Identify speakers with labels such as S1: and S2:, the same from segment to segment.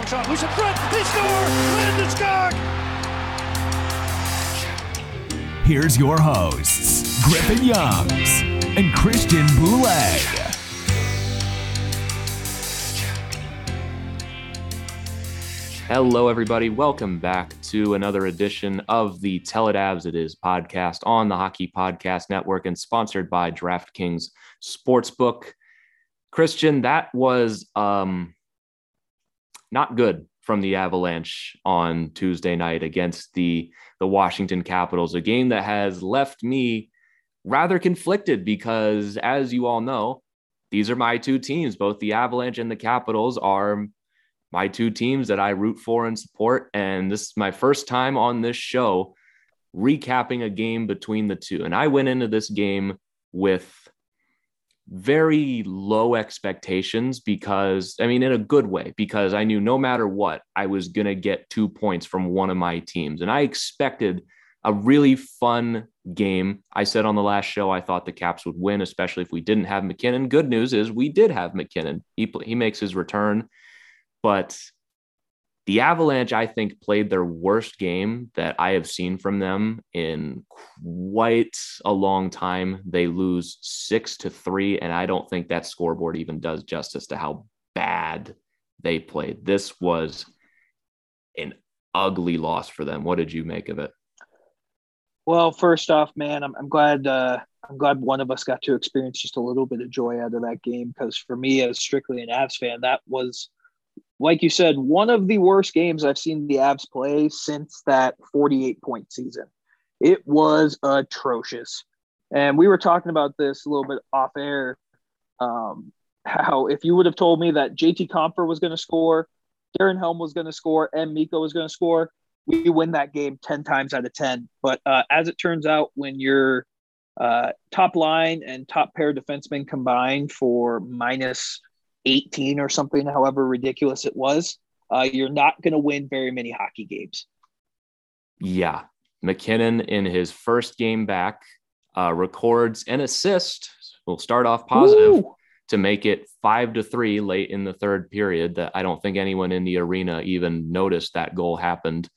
S1: Makar long shot, loose in front, they score! Landeskog!
S2: Here's your hosts, Griffin Youngs and Christian Boulay.
S3: Hello, everybody. Welcome back to another edition of the Tell It Avs It Is podcast on the Hockey Podcast Network and sponsored by DraftKings Sportsbook. Christian, that was um, not good from the Avalanche on Tuesday night against the the Washington Capitals, a game that has left me rather conflicted because, as you all know, these are my two teams. Both the Avalanche and the Capitals are my two teams that I root for and support. And this is my first time on this show recapping a game between the two. And I went into this game with very low expectations because, I mean, in a good way, because I knew no matter what, I was going to get two points from one of my teams. And I expected a really fun game. I said on the last show, I thought the Caps would win, especially if we didn't have MacKinnon. Good news is we did have MacKinnon. He, he makes his return. But the Avalanche, I think, played their worst game that I have seen from them in quite a long time. They lose six to three, and I don't think that scoreboard even does justice to how bad they played. This was an ugly loss for them. What did you make of it?
S4: Well, first off, man, I'm, I'm glad uh, I'm glad one of us got to experience just a little bit of joy out of that game because for me, as strictly an Avs fan, that was like you said, one of the worst games I've seen the Avs play since that 48 point season. It was atrocious. And we were talking about this a little bit off air. Um, how if you would have told me that JT Compher was going to score, Darren Helm was going to score, and Mikko was going to score, we win that game 10 times out of 10. But uh, as it turns out, when your uh, top line and top pair defensemen combined for minus 18 or something, however ridiculous it was, uh, you're not going to win very many hockey games.
S3: Yeah. MacKinnon in his first game back uh, records an assist. We'll start off positive
S4: Woo!
S3: to make it five to three late in the third period. That I don't think anyone in the arena even noticed that goal happened.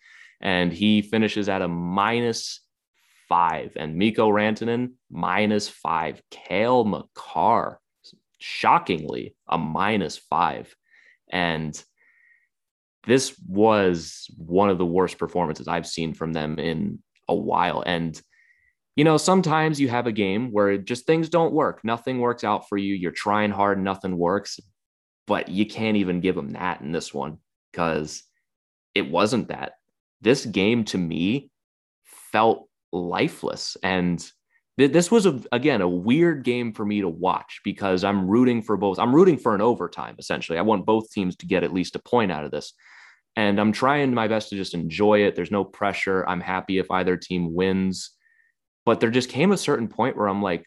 S3: And he finishes at a minus five. And Mikko Rantanen, minus five. Cale Makar, shockingly, a minus five. And this was one of the worst performances I've seen from them in a while. And, you know, sometimes you have a game where just things don't work. Nothing works out for you. You're trying hard, nothing works. But you can't even give them that in this one because it wasn't that. This game to me felt lifeless. And this was, a, again, a weird game for me to watch because I'm rooting for both. I'm rooting for an overtime, essentially. I want both teams to get at least a point out of this and I'm trying my best to just enjoy it. There's no pressure. I'm happy if either team wins. But there just came a certain point where I'm like,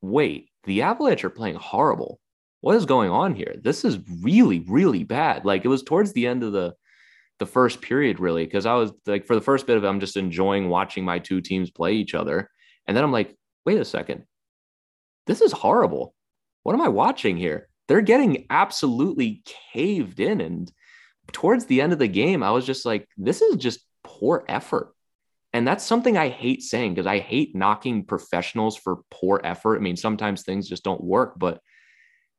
S3: wait, the Avalanche are playing horrible. What is going on here? This is really, really bad. Like it was towards the end of the the first period, really, because I was like, for the first bit of it, I'm just enjoying watching my two teams play each other. And then I'm like, wait a second. This is horrible. What am I watching here? They're getting absolutely caved in and towards the end of the game, I was just like, this is just poor effort. And that's something I hate saying because I hate knocking professionals for poor effort. I mean, sometimes things just don't work, but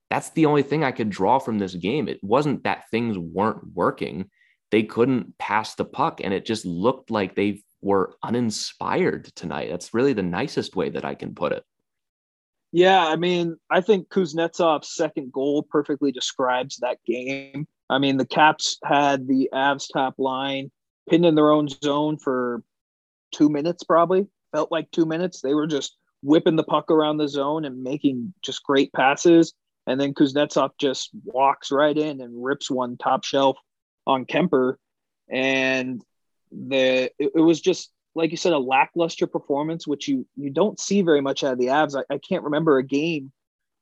S3: that's the only thing I could draw from this game. It wasn't that things weren't working, they couldn't pass the puck, and it just looked like they were uninspired tonight. That's really the nicest way that I can put it.
S4: Yeah, I mean, I think Kuznetsov's second goal perfectly describes that game. I mean, the Caps had the Avs top line pinned in their own zone for two minutes, probably felt like two minutes. They were just whipping the puck around the zone and making just great passes. And then Kuznetsov just walks right in and rips one top shelf on Kuemper. and the it, it was just like you said a lackluster performance, which you you don't see very much out of the Avs. I, I can't remember a game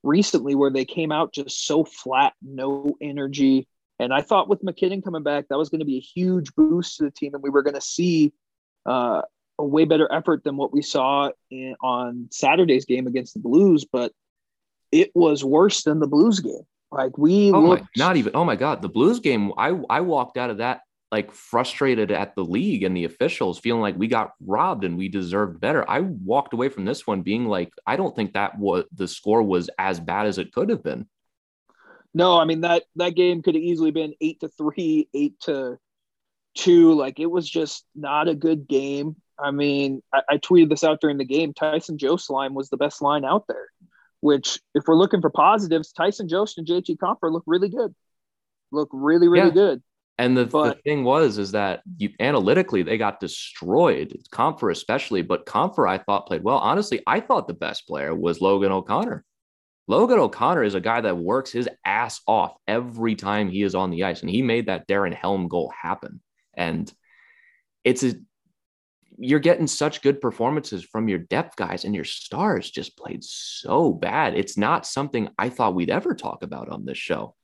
S4: recently where they came out just so flat, no energy. And I thought with MacKinnon coming back, that was going to be a huge boost to the team, and we were going to see uh, a way better effort than what we saw in, on Saturday's game against the Blues. But it was worse than the Blues game. Like we
S3: oh
S4: looked,
S3: my, not even. Oh my God, the Blues game. I I walked out of that like frustrated at the league and the officials, feeling like we got robbed and we deserved better. I walked away from this one being like, I don't think that what the score was as bad as it could have been.
S4: No, I mean that that game could have easily been eight to three, eight to two. Like it was just not a good game. I mean, I, I tweeted this out during the game. Tyson Jost line was the best line out there. Which, if we're looking for positives, Tyson Jost and JT Compher look really good. Look really, really yeah. good.
S3: And the, but, the thing was, is that you analytically they got destroyed. Compher especially, but Compher I thought played well. Honestly, I thought the best player was Logan O'Connor. Logan O'Connor is a guy that works his ass off every time he is on the ice, and he made that Darren Helm goal happen. And it's a you're getting such good performances from your depth guys, and your stars just played so bad. It's not something I thought we'd ever talk about on this show.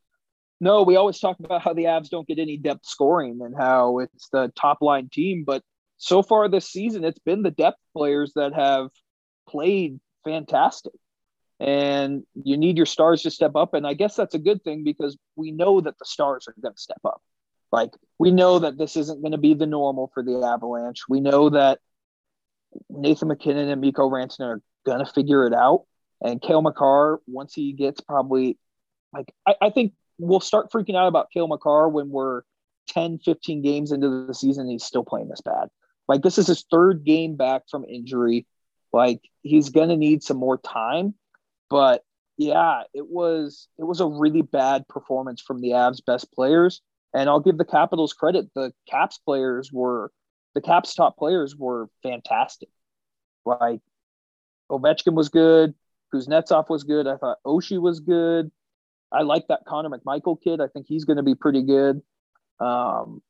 S4: No, we always talk about how the Avs don't get any depth scoring and how it's the top line team. But so far this season, it's been the depth players that have played fantastic. And you need your stars to step up. And I guess that's a good thing because we know that the stars are going to step up. Like, we know that this isn't going to be the normal for the Avalanche. We know that Nathan MacKinnon and Mikko Rantanen are going to figure it out. And Cale Makar, once he gets probably like, I, I think we'll start freaking out about Cale Makar when we're 10, 15 games into the season. he's still playing this bad. Like this is his third game back from injury. Like he's gonna need some more time. But yeah, it was it was a really bad performance from the Avs best players. And I'll give the Capitals credit. The Caps players were the Caps top players were fantastic. Like Ovechkin was good, Kuznetsov was good. I thought Oshie was good. I like that Connor McMichael kid. I think he's going to be pretty good. Um,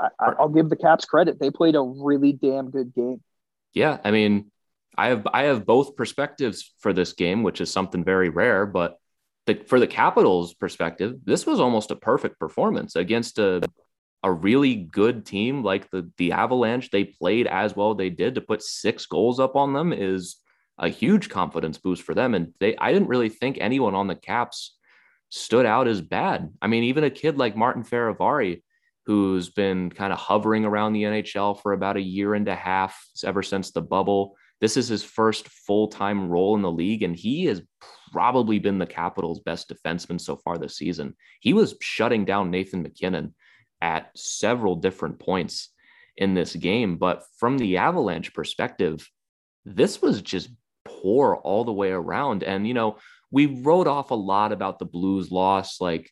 S4: I, will give the Caps credit; they played a really damn good game.
S3: Yeah, I mean, I have I have both perspectives for this game, which is something very rare. But the, for the Capitals' perspective, this was almost a perfect performance against a a really good team like the the Avalanche. They played as well they did to put six goals up on them is a huge confidence boost for them. And they I didn't really think anyone on the Caps stood out as bad. I mean, even a kid like Martin Fehervary, who's been kind of hovering around the NHL for about a year and a half ever since the bubble. This is his first full time role in the league, and he has probably been the Capitals' best defenseman so far this season. He was shutting down Nathan MacKinnon at several different points in this game. But from the Avalanche perspective, this was just poor all the way around. And, you know, we wrote off a lot about the Blues loss, like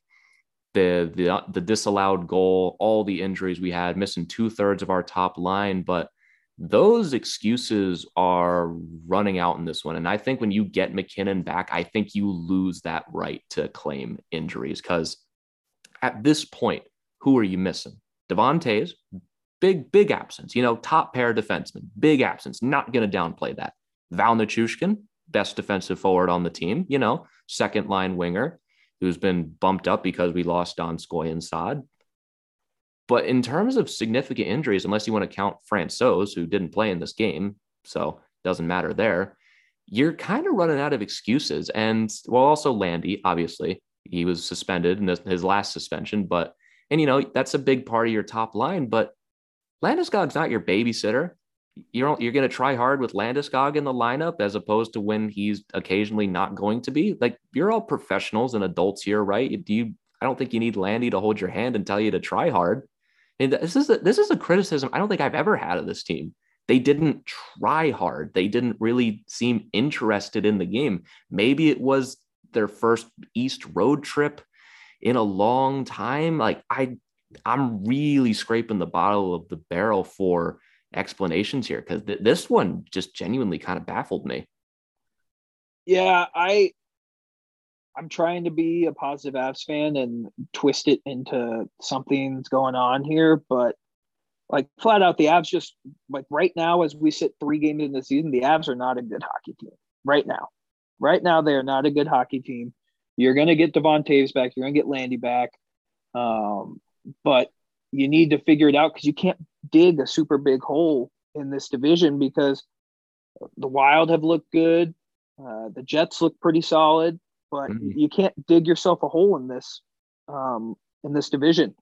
S3: the the uh, the disallowed goal, all the injuries we had, missing two thirds of our top line, but those excuses are running out in this one. And I think when you get MacKinnon back, I think you lose that right to claim injuries because at this point, who are you missing? Devon Toews, big, big absence, you know, top pair defenseman, big absence, not going to downplay that. Val Nichushkin, best defensive forward on the team, you know, second line winger who's been bumped up because we lost Donskoy and Saad. But in terms of significant injuries, unless you want to count Francouz, who didn't play in this game, so doesn't matter there, you're kind of running out of excuses. And well, also Landy, obviously, he was suspended in his last suspension, but and you know that's a big part of your top line. But Landeskog's not your babysitter you're you're going to try hard with Landeskog in the lineup as opposed to when he's occasionally not going to be. Like you're all professionals and adults here, right? Do you? I don't think you need Landy to hold your hand and tell you to try hard. And this is a, this is a criticism I don't think I've ever had of this team. They didn't try hard. They didn't really seem interested in the game. Maybe it was their first East road trip in a long time. Like I, I'm really scraping the bottle of the barrel for explanations here because th- this one just genuinely kind of baffled me.
S4: Yeah, I I'm trying to be a positive Avs fan and twist it into something's going on here, but like flat out, the Avs just like right now, as we sit three games in the season, the Avs are not a good hockey team right now. Right now, they are not a good hockey team. You're going to get Devon Toews back. You're going to get Landy back. Um, but you need to figure it out because you can't dig a super big hole in this division because the Wild have looked good. Uh, the Jets look pretty solid, but mm-hmm. you can't dig yourself a hole in this um, in this division.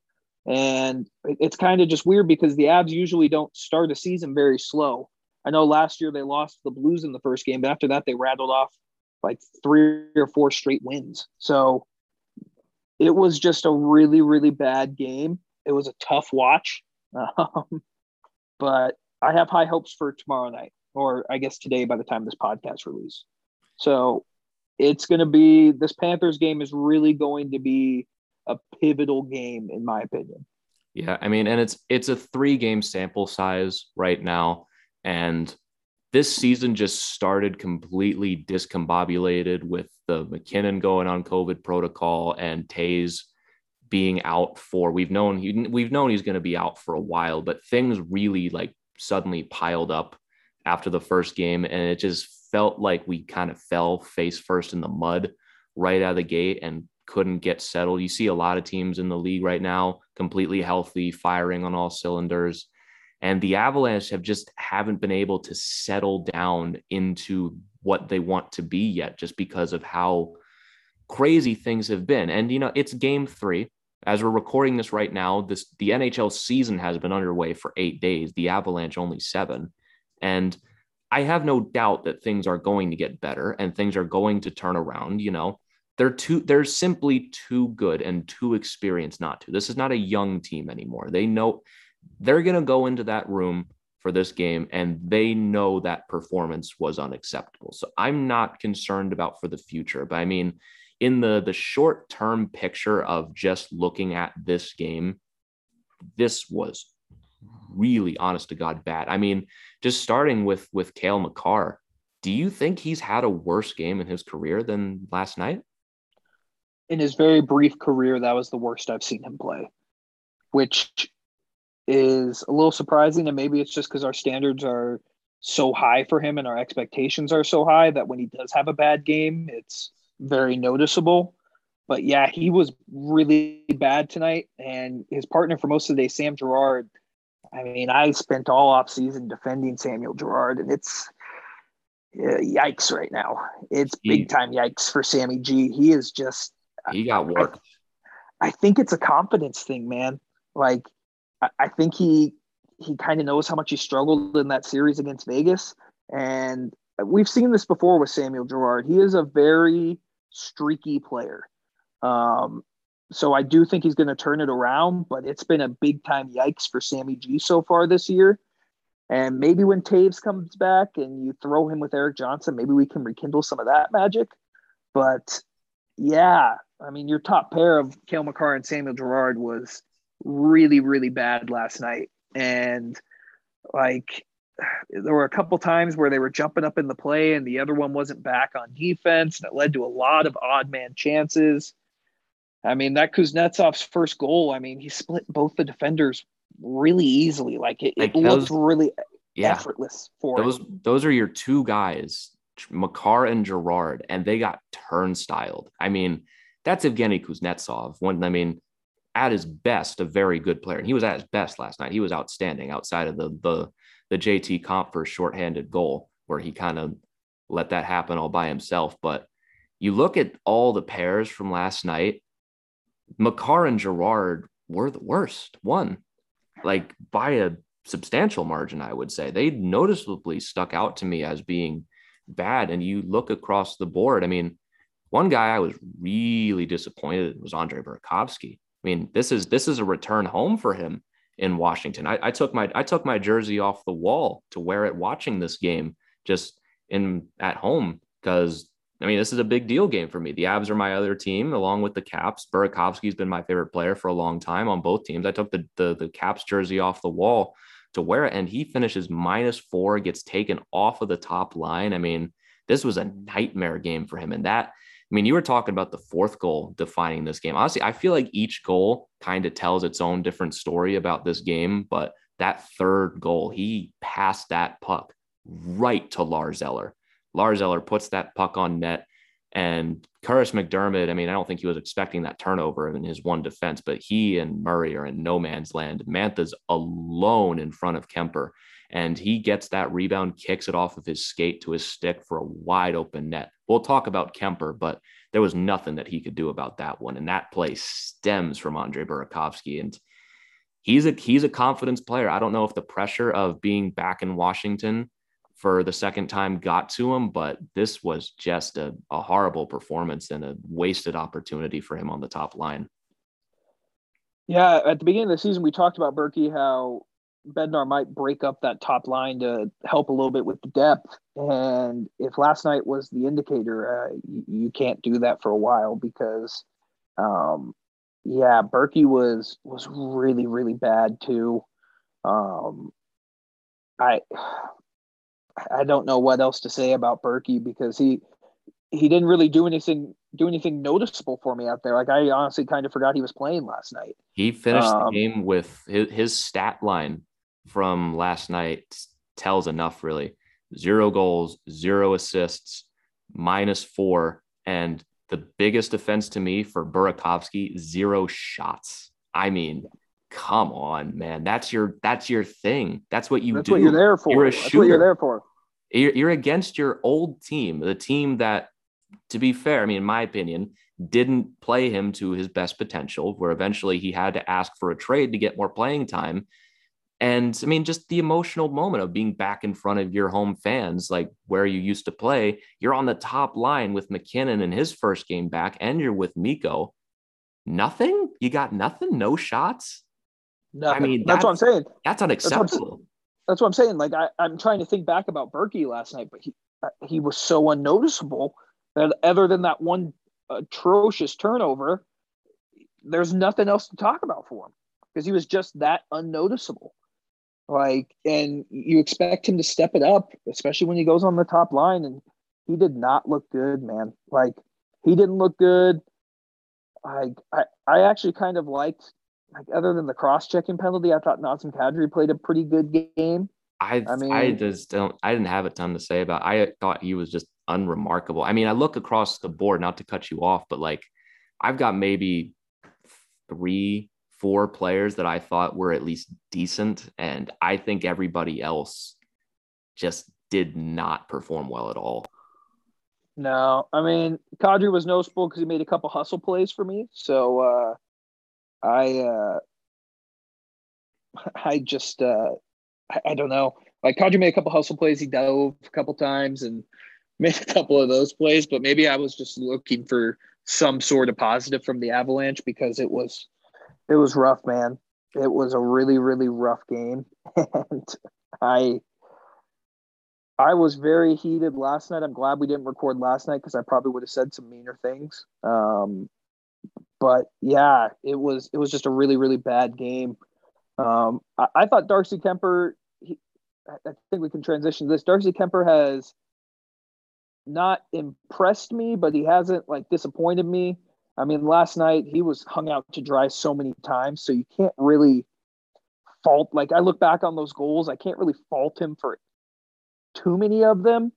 S4: And it's kind of just weird because the Avs usually don't start a season very slow. I know last year they lost the Blues in the first game, but after that they rattled off like three or four straight wins. So it was just a really, really bad game. It was a tough watch. Um, but I have high hopes for tomorrow night, or I guess today by the time this podcast release. So it's going to be this Panthers game is really going to be a pivotal game in my opinion.
S3: Yeah, I mean, and it's it's a three game sample size right now, and this season just started completely discombobulated with the MacKinnon going on COVID protocol and Toews being out for. We've known he we've known he's going to be out for a while, but things really like suddenly piled up after the first game, and it just felt like we kind of fell face first in the mud right out of the gate and couldn't get settled. You see a lot of teams in the league right now completely healthy, firing on all cylinders. And the Avalanche have just haven't been able to settle down into what they want to be yet, just because of how crazy things have been. And you know, it's game three. As we're recording this right now, this the NHL season has been underway for eight days, the Avalanche only seven. And I have no doubt that things are going to get better and things are going to turn around. You know, they're too they're simply too good and too experienced not to. This is not a young team anymore. They know they're going to go into that room for this game and they know that performance was unacceptable. So I'm not concerned about for the future, but I mean in the the short term picture of just looking at this game this was really honest to god bad. I mean just starting with with Cale Makar, do you think he's had a worse game in his career than last night?
S4: in his very brief career, that was the worst I've seen him play, which is a little surprising. And maybe it's just because our standards are so high for him and our expectations are so high that when he does have a bad game, it's very noticeable. But yeah, he was really bad tonight. And his partner for most of the day, Sam Girard. I mean, I spent all off season defending Samuel Girard, and it's uh, yikes right now. It's big time yikes for Sammy G. He is just
S3: he got work.
S4: I, I think it's a confidence thing, man. Like I, I think he he kind of knows how much he struggled in that series against Vegas, and we've seen this before with Samuel Girard. He is a very streaky player. Um, so I do think he's going to turn it around, but it's been a big time yikes for Sammy G so far this year. And maybe when Toews comes back and you throw him with Erik Johnson, maybe we can rekindle some of that magic. But yeah, I mean, your top pair of Cale Makar and Samuel Girard was really, really bad last night. And like, there were a couple times where they were jumping up in the play and the other one wasn't back on defense. And it led to a lot of odd man chances. I mean, that Kuznetsov's first goal, I mean, he split both the defenders really easily. Like it, it looked really yeah, effortless for
S3: those.
S4: Him.
S3: Those are your two guys, Makar and Girard, and they got turnstiled. I mean, that's Evgeny Kuznetsov. One, I mean, at his best, a very good player. And he was at his best last night. He was outstanding outside of the the the JT Compher shorthanded goal where he kind of let that happen all by himself. But you look at all the pairs from last night, Makar and Girard were the worst one, like by a substantial margin, I would say. They noticeably stuck out to me as being bad. And you look across the board, I mean, one guy I was really disappointed was Andre Burakovsky. I mean, this is this is a return home for him in Washington. I, I, took my I took my jersey off the wall to wear it watching this game just in at home because I mean this is a big deal game for me. The Avs are my other team along with the Caps. Burakovsky's been my favorite player for a long time on both teams. I took the the, the Caps jersey off the wall to wear it, and he finishes minus four, gets taken off of the top line. I mean, this was a nightmare game for him, and that I mean, you were talking about the fourth goal defining this game. Honestly, I feel like each goal kind of tells its own different story about this game, but that third goal, he passed that puck right to Lars Eller. Lars Eller puts that puck on net. And Kurtis MacDermid, I mean, I don't think he was expecting that turnover in his one defense, but he and Murray are in no man's land. Mantha's alone in front of Kuemper, and he gets that rebound, kicks it off of his skate to his stick for a wide open net. We'll talk about Kuemper, but there was nothing that he could do about that one. And that play stems from Andre Burakovsky. And he's a he's a confidence player. I don't know if the pressure of being back in Washington for the second time got to him, but this was just a, a horrible performance and a wasted opportunity for him on the top line.
S4: Yeah, at the beginning of the season, we talked about Berkey how Bednar might break up that top line to help a little bit with the depth. And if last night was the indicator, uh, you, you, can't do that for a while because, um, yeah, Berkey was was really really bad too. Um, I I don't know what else to say about Berkey because he he didn't really do anything do anything noticeable for me out there. Like I honestly kind of forgot he was playing last night.
S3: He finished um, the game with his, his stat line from last night tells enough really. Zero goals, zero assists, minus four, and the biggest offense to me for Burakovsky, zero shots. I mean, come on, man. That's your that's your thing. That's what you
S4: that's
S3: do.
S4: What you're there for.
S3: You're a
S4: that's
S3: shooter.
S4: what you're there for.
S3: You're, you're against your old team, the team that, to be fair, I mean, in my opinion, didn't play him to his best potential. Where eventually he had to ask for a trade to get more playing time. And I mean, just the emotional moment of being back in front of your home fans, like where you used to play. You're on the top line with MacKinnon in his first game back, and you're with Mikko. Nothing? You got nothing? No shots?
S4: Nothing. I mean, that's, that's, what I'm saying.
S3: That's unacceptable.
S4: That's what, that's what I'm saying. Like I, I'm trying to think back about Berkey last night, but he uh, he was so unnoticeable that other than that one atrocious turnover, there's nothing else to talk about for him because he was just that unnoticeable. Like, and you expect him to step it up, especially when he goes on the top line. And he did not look good, man. Like, he didn't look good. I, I, I actually kind of liked, like, other than the cross checking penalty, I thought Nazem Kadri played a pretty good game.
S3: I, I mean, I just don't, I didn't have a ton to say about. I thought he was just unremarkable. I mean, I look across the board, not to cut you off, but like, I've got maybe three four players that I thought were at least decent. And I think everybody else just did not perform well at all.
S4: No, I mean, Kadri was noticeable because he made a couple hustle plays for me. So uh, I, uh, I just, uh, I, I don't know. Like Kadri made a couple hustle plays. He dove a couple times and made a couple of those plays. But maybe I was just looking for some sort of positive from the Avalanche because it was it was rough, man. It was a really, really rough game, and I I was very heated last night. I'm glad we didn't record last night because I probably would have said some meaner things. Um, but yeah, it was it was just a really, really bad game. Um, I, I thought Darcy Kuemper. He, I think we can transition this. Darcy Kuemper has not impressed me, but he hasn't like disappointed me. I mean, last night he was hung out to dry so many times, so you can't really fault. Like I look back on those goals, I can't really fault him for too many of them.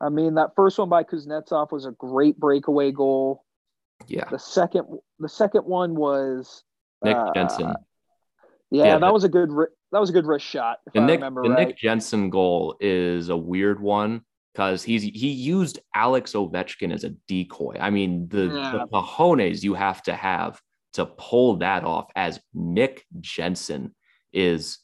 S4: I mean, that first one by Kuznetsov was a great breakaway goal.
S3: Yeah.
S4: The second, the second one was
S3: Nick uh, Jensen.
S4: Yeah, yeah, that was a good. That was a good wrist shot.
S3: the Nick, the right. Nick Jensen goal is a weird one because he's he used Alex Ovechkin as a decoy. I mean, the, yeah. the cojones you have to have to pull that off as Nick Jensen is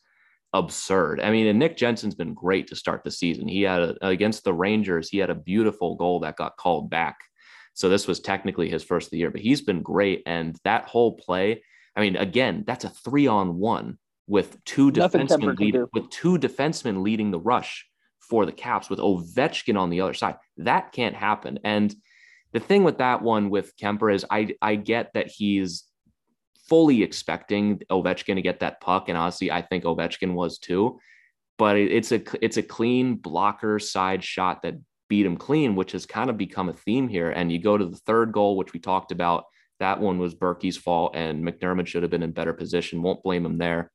S3: absurd. I mean, and Nick Jensen's been great to start the season. He had a, against the Rangers, he had a beautiful goal that got called back. So this was technically his first of the year, but he's been great. And that whole play, I mean, again, that's a three on one with two defensemen lead, with two defensemen leading the rush for the Caps with Ovechkin on the other side. That can't happen. And the thing with that one with Kuemper is I I get that he's fully expecting Ovechkin to get that puck, and honestly, I think Ovechkin was too. But it's a it's a clean blocker side shot that beat him clean, which has kind of become a theme here. And you go to the third goal, which we talked about. That one was Berkey's fault, and MacDermid should have been in better position. Won't blame him there.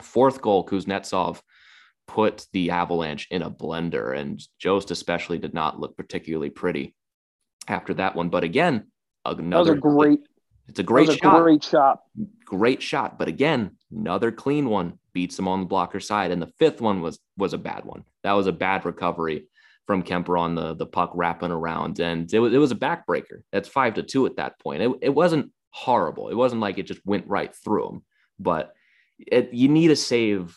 S3: Fourth goal, Kuznetsov put the Avalanche in a blender, and Jost especially did not look particularly pretty after that one. But again, another
S4: that was a great.
S3: It's a great
S4: a
S3: shot.
S4: Great shot.
S3: Great shot. But again, another clean one beats him on the blocker side. And the fifth one was was a bad one. That was a bad recovery from Kuemper on the the puck wrapping around, and it was it was a backbreaker. That's five to two at that point. It, it wasn't horrible. It wasn't like it just went right through him, but it, you need a save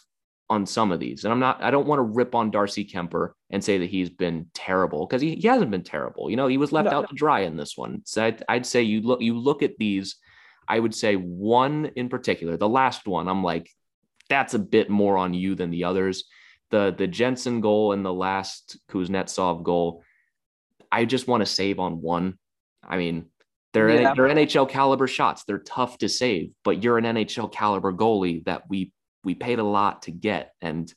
S3: on some of these. And I'm not, I don't want to rip on Darcy Kuemper and say that he's been terrible because he, he hasn't been terrible. You know, he was left no, out no. to dry in this one. So I'd, I'd say you look, you look at these, I would say one in particular, the last one, I'm like, that's a bit more on you than the others. The, the Jensen goal and the last Kuznetsov goal, I just want to save on one. I mean, they're, yeah. they're NHL caliber shots. They're tough to save, but you're an NHL caliber goalie that we we paid a lot to get. And,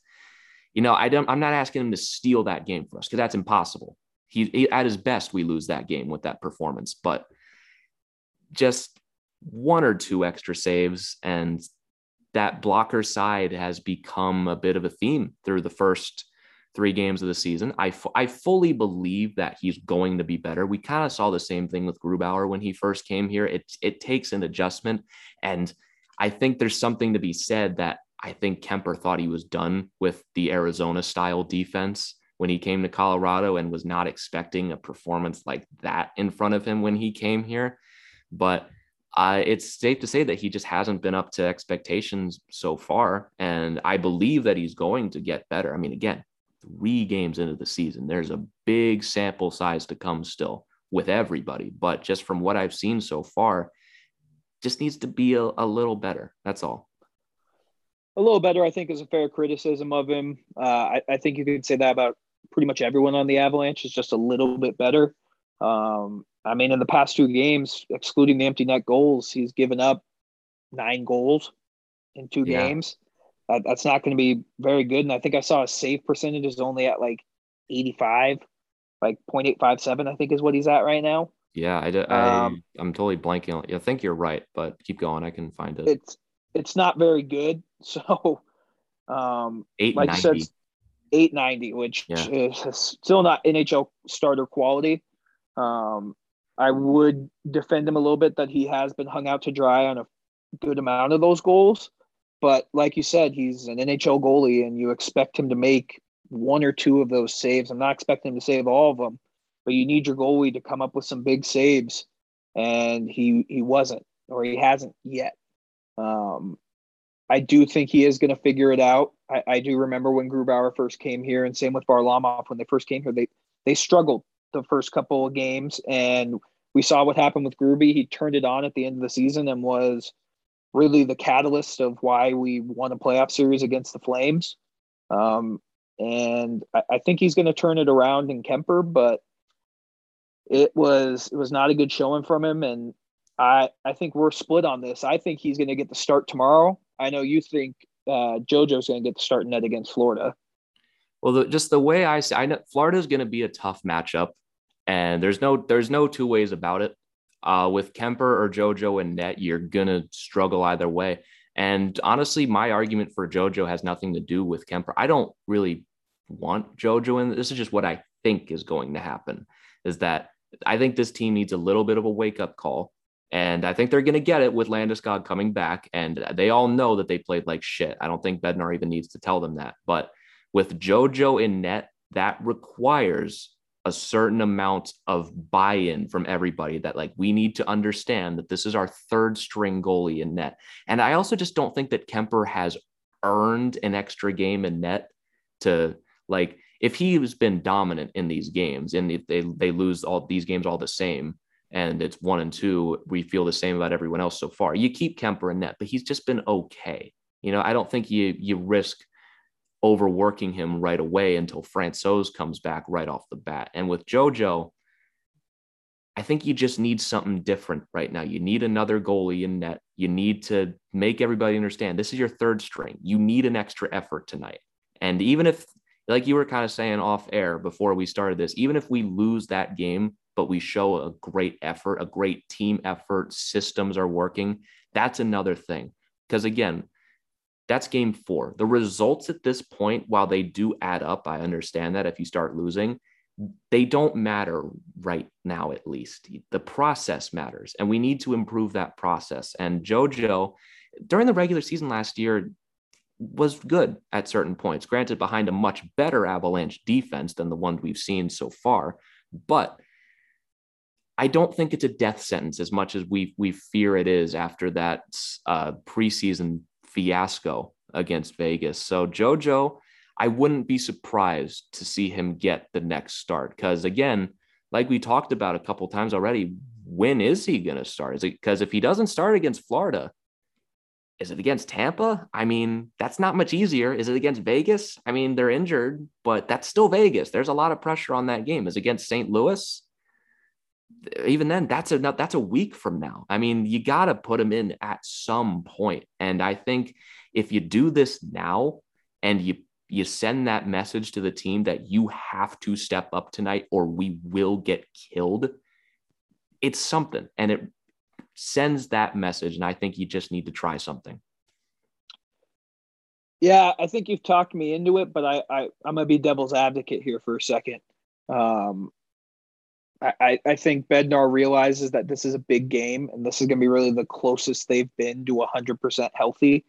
S3: you know, I don't, I'm not asking him to steal that game for us because that's impossible. He, he, at his best, we lose that game with that performance, but just one or two extra saves and that blocker side has become a bit of a theme through the first three games of the season. I, f- I fully believe that he's going to be better. We kind of saw the same thing with Grubauer when he first came here. It, it takes an adjustment. And I think there's something to be said that I think Kuemper thought he was done with the Arizona style defense when he came to Colorado and was not expecting a performance like that in front of him when he came here. But uh, it's safe to say that he just hasn't been up to expectations so far. And I believe that he's going to get better. I mean, again, three games into the season, there's a big sample size to come still with everybody. But just from what I've seen so far, just needs to be a, a little better. That's all
S4: a little better, I think, is a fair criticism of him. Uh, I, I, think you could say that about pretty much everyone on the Avalanche is just a little bit better. Um, I mean, in the past two games, excluding the empty net goals, he's given up nine goals in two yeah. games. That, that's not going to be very good. And I think I saw a save percentage is only at like 85, like 0.857, I think is what he's at right now.
S3: Yeah, I, I, um, I'm totally blanking. You. I think you're right, but keep going. I can find it.
S4: It's it's not very good. So, um, like I said, 890, which yeah. is still not NHL starter quality. Um, I would defend him a little bit that he has been hung out to dry on a good amount of those goals. But like you said, he's an NHL goalie and you expect him to make one or two of those saves. I'm not expecting him to save all of them, but you need your goalie to come up with some big saves. And he he wasn't, or he hasn't yet. Um, I do think he is going to figure it out. I, I, do remember when Grubauer first came here, and same with Varlamov when they first came here. They they struggled the first couple of games, and we saw what happened with Gruby. He turned it on at the end of the season and was really the catalyst of why we won a playoff series against the Flames. Um, and I, I think he's going to turn it around in Kuemper, but it was it was not a good showing from him, and I I think we're split on this. I think he's going to get the start tomorrow. I know you think uh, JoJo's going to get the start net against Florida.
S3: Well, the, just the way I see, I know Florida is going to be a tough matchup, and there's no there's no two ways about it. Uh, with Kuemper or JoJo and net, you're gonna struggle either way. And honestly, my argument for JoJo has nothing to do with Kuemper. I don't really want JoJo in. This is just what I think is going to happen. Is that I think this team needs a little bit of a wake up call. And I think they're going to get it with Landeskog coming back. And they all know that they played like shit. I don't think Bednar even needs to tell them that. But with JoJo in net, that requires a certain amount of buy in from everybody that, like, we need to understand that this is our third string goalie in net. And I also just don't think that Kuemper has earned an extra game in net to, like, if he's been dominant in these games and if they, they lose all these games all the same, and it's one and two, we feel the same about everyone else so far. You keep Kuemper in net, but he's just been okay. You know, I don't think you you risk overworking him right away until Francouz comes back right off the bat. And with JoJo, I think you just need something different right now. You need another goalie in net. You need to make everybody understand this is your third string. You need an extra effort tonight. And even if, like you were kind of saying off air before we started this, even if we lose that game but we show a great effort, a great team effort, systems are working, that's another thing. Because again, That's game four. The results at this point, while they do add up, I understand that if you start losing, they don't matter right now, at least. The process matters, and we need to improve that process. And JoJo, during the regular season last year, was good at certain points, granted, behind a much better Avalanche defense than the one we've seen so far. But I don't think it's a death sentence as much as we we fear it is after that uh, preseason fiasco against Vegas. So JoJo, I wouldn't be surprised to see him get the next start because again, like we talked about a couple times already, when is he going to start? Is it because if he doesn't start against Florida, is it against Tampa? I mean, that's not much easier. Is it against Vegas? I mean, they're injured, but that's still Vegas. There's a lot of pressure on that game. Is against St. Louis? Even then, that's a that's a week from now. I mean, you got to put him in at some point. And I think if you do this now and you you send that message to the team that you have to step up tonight or we will get killed, it's something. And it sends that message. And I think you just need to try something.
S4: Yeah, I think you've talked me into it, but I, I I'm gonna be devil's advocate here for a second. Um, I, I think Bednar realizes that this is a big game and this is going to be really the closest they've been to 100% healthy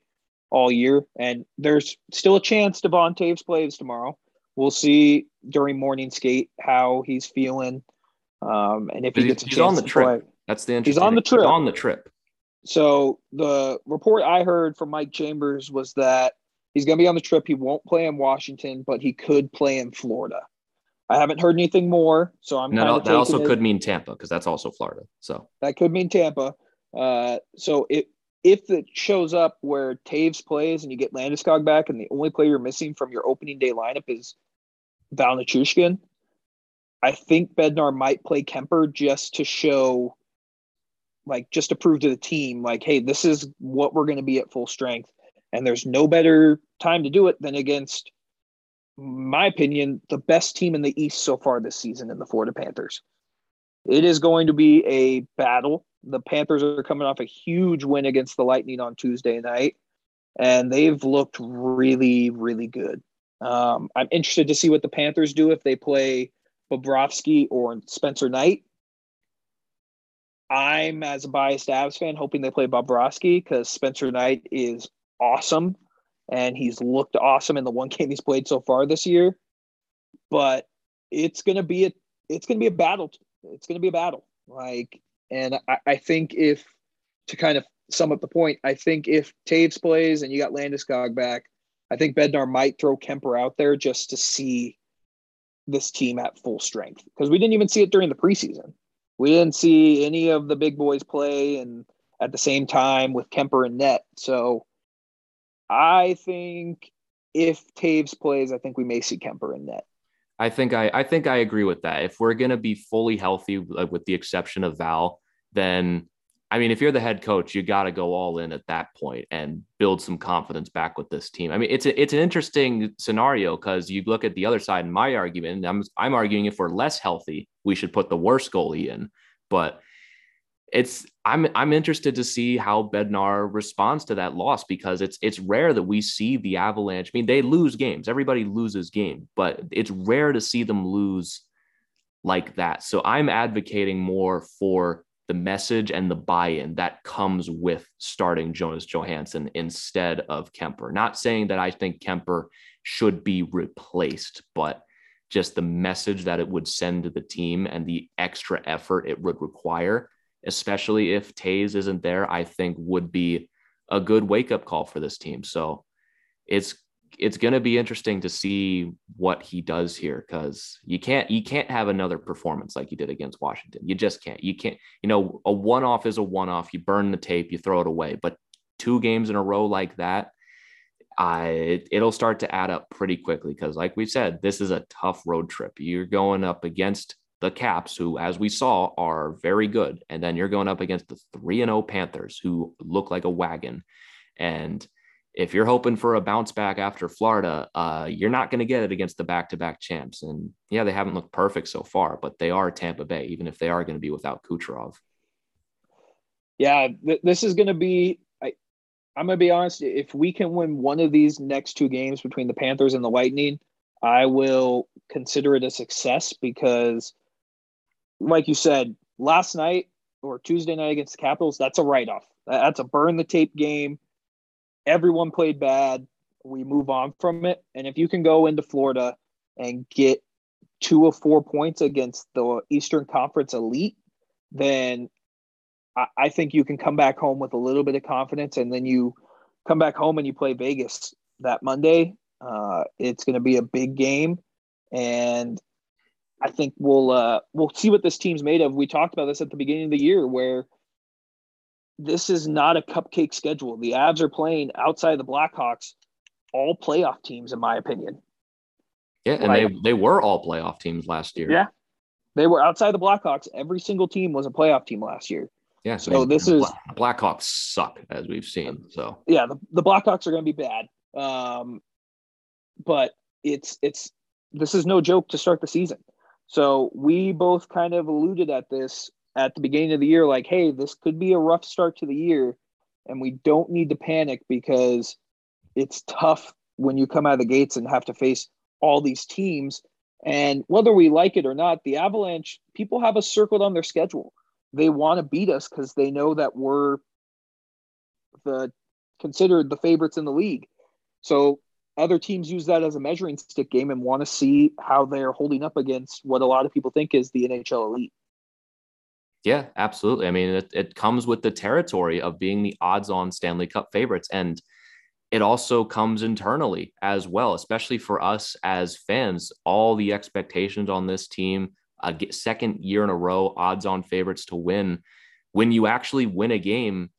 S4: all year. And there's still a chance Devon Toews plays tomorrow. We'll see during morning skate how he's feeling um, and if he gets a chance
S3: on the trip.
S4: play.
S3: That's the interesting.
S4: He's on the trip.
S3: He's on the trip.
S4: So the report I heard from Mike Chambers was that he's going to be on the trip. He won't play in Washington, but he could play in Florida. I haven't heard anything more, so I'm.
S3: No, that also it. could mean Tampa because that's also Florida. So
S4: that could mean Tampa. Uh, so if if it shows up where Toews plays and you get Landeskog back, and the only player you're missing from your opening day lineup is Val Nichushkin, I think Bednar might play Kuemper just to show like just to prove to the team like hey this is what we're going to be at full strength and there's no better time to do it than against my opinion the best team in the east so far this season in the florida panthers. It is going to be a battle. The panthers are coming off a huge win against the lightning on tuesday night and they've looked really really good. Um, i'm interested to see what the panthers do if they play bobrovsky or spencer knight. I'm as a biased Avs fan hoping they play Bobrovsky because Spencer Knight is awesome and he's looked awesome in the one game he's played so far this year. But it's gonna be a it's gonna be a battle. It's gonna be a battle. Like, and I, I think if to kind of sum up the point, I think if Toews plays and you got Landeskog back, I think Bednar might throw Kuemper out there just to see this team at full strength because we didn't even see it during the preseason we didn't see any of the big boys play and at the same time with Kuemper and net. So I think if Toews plays, I think we may see Kuemper in net.
S3: I think I, I think I agree with that. If we're going to be fully healthy, like with the exception of Val, then I mean, if you're the head coach, you got to go all in at that point and build some confidence back with this team. I mean, it's a, it's an interesting scenario because you look at the other side. In my argument, I'm I'm arguing if we're less healthy, we should put the worst goalie in. But it's I'm I'm interested to see how Bednar responds to that loss because it's it's rare that we see the Avalanche. I mean, they lose games. Everybody loses game, but it's rare to see them lose like that. So I'm advocating more for the message and the buy-in that comes with starting Jonas Johansson instead of Kuemper. Not saying that I think Kuemper should be replaced, but just the message that it would send to the team and the extra effort it would require, especially if Toews isn't there, I think would be a good wake-up call for this team. So it's it's going to be interesting to see what he does here because you can't you can't have another performance like you did against Washington. You just can't. You can't. You know, a one off is a one off. You burn the tape, you throw it away. But two games in a row like that, I it'll start to add up pretty quickly because, like we said, this is a tough road trip. You're going up against the Caps, who, as we saw, are very good, and then you're going up against the three and zero oh Panthers, who look like a wagon, and if you're hoping for a bounce back after Florida, uh, you're not going to get it against the back to back champs. And yeah, they haven't looked perfect so far, but they are Tampa Bay, even if they are going to be without Kucherov.
S4: Yeah, th- this is going to be. I, I'm gonna be honest. If we can win one of these next two games between the Panthers and the Lightning, I will consider it a success because, like you said, last night or Tuesday night against the Capitals, that's a write off. That's a burn the tape game. Everyone played bad. We move on from it. And if you can go into Florida and get two of four points against the Eastern Conference elite, then I, I think you can come back home with a little bit of confidence. And then you come back home and you play Vegas that Monday. Uh, it's going to be a big game. And I think we'll uh, we'll see what this team's made of. We talked about this at the beginning of the year, where this is not a cupcake schedule. The Avs are playing outside the Blackhawks, all playoff teams, in my opinion.
S3: Yeah, and like, they they were all playoff teams last year.
S4: Yeah, they were outside the Blackhawks. Every single team was a playoff team last year.
S3: Yeah, so, so this is Blackhawks suck as we've seen. So
S4: yeah, the, the Blackhawks are going to be bad. Um, but it's it's this is no joke to start the season. So we both kind of alluded at this at the beginning of the year, like, hey, this could be a rough start to the year, and we don't need to panic because it's tough when you come out of the gates and have to face all these teams. And whether we like it or not, the Avalanche people have us circled on their schedule. They want to beat us because they know that we're the considered the favorites in the league. So other teams use that as a measuring stick game and want to see how they're holding up against what a lot of people think is the NHL elite.
S3: Yeah, absolutely. I mean, it, it comes with the territory of being the odds on Stanley Cup favorites. And it also comes internally as well, especially for us as fans. All the expectations on this team, second year in a row, odds on favorites to win. When you actually win a game,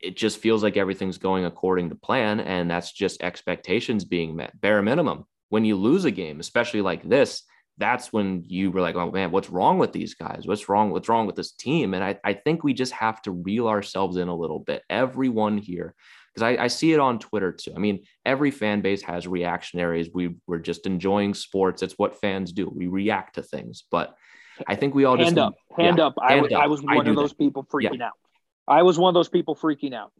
S3: it just feels like everything's going according to plan and that's just expectations being met bare minimum. When you lose a game especially like this that's when you were like oh man what's wrong with these guys? What's wrong what's wrong with this team? And i, I think we just have to reel ourselves in a little bit everyone here because I, I, see it on twitter too. I mean every fan base has reactionaries. We, we're just enjoying sports. It's what fans do. We react to things. But i think we all
S4: hand
S3: just
S4: up. Hand yeah, up. Hand I, up. I was one of those that. people freaking yeah. out I was one of those people freaking out.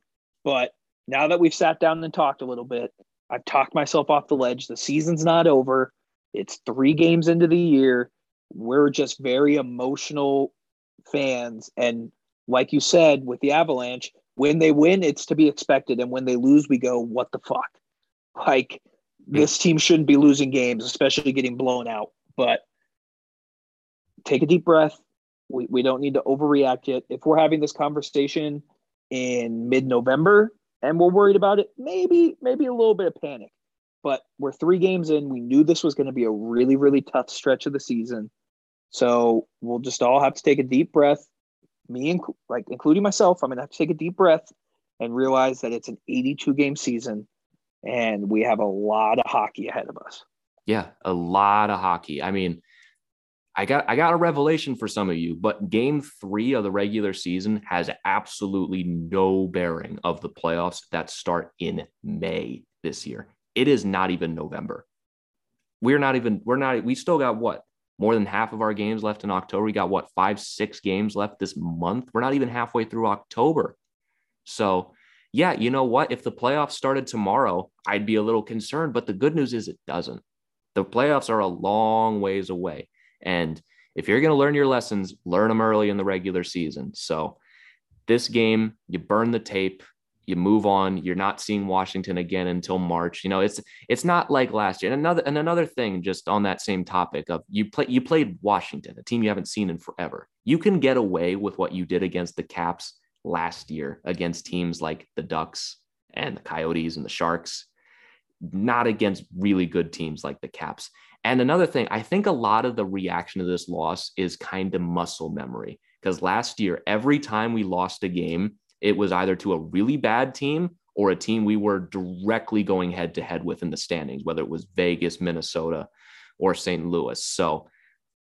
S4: But now that we've sat down and talked a little bit, I've talked myself off the ledge. The season's not over. It's three games into the year. We're just very emotional fans. And like you said, with the Avalanche, when they win, it's to be expected. And when they lose, we go, what the fuck? Like, this team shouldn't be losing games, especially getting blown out. But take a deep breath, we, we don't need to overreact yet. If we're having this conversation in mid November and we're worried about it, maybe, maybe a little bit of panic. But we're three games in. We knew this was going to be a really, really tough stretch of the season. So we'll just all have to take a deep breath. Me, and like including myself, I'm going to have to take a deep breath and realize that it's an 82 game season and we have a lot of hockey ahead of us.
S3: Yeah, a lot of hockey. I mean, I got I got a revelation for some of you, but game 3 of the regular season has absolutely no bearing of the playoffs that start in May this year. It is not even November. We're not even we're not we still got what? More than half of our games left in October. We got what? 5 6 games left this month. We're not even halfway through October. So, yeah, you know what? If the playoffs started tomorrow, I'd be a little concerned, but the good news is it doesn't. The playoffs are a long ways away. And if you're going to learn your lessons, learn them early in the regular season. So this game, you burn the tape, you move on. You're not seeing Washington again until March. You know, it's it's not like last year. And another and another thing, just on that same topic of you play you played Washington, a team you haven't seen in forever. You can get away with what you did against the Caps last year against teams like the Ducks and the Coyotes and the Sharks, not against really good teams like the Caps. And another thing, I think a lot of the reaction to this loss is kind of muscle memory because last year, every time we lost a game, it was either to a really bad team or a team we were directly going head to head with in the standings, whether it was Vegas, Minnesota, or St. Louis. So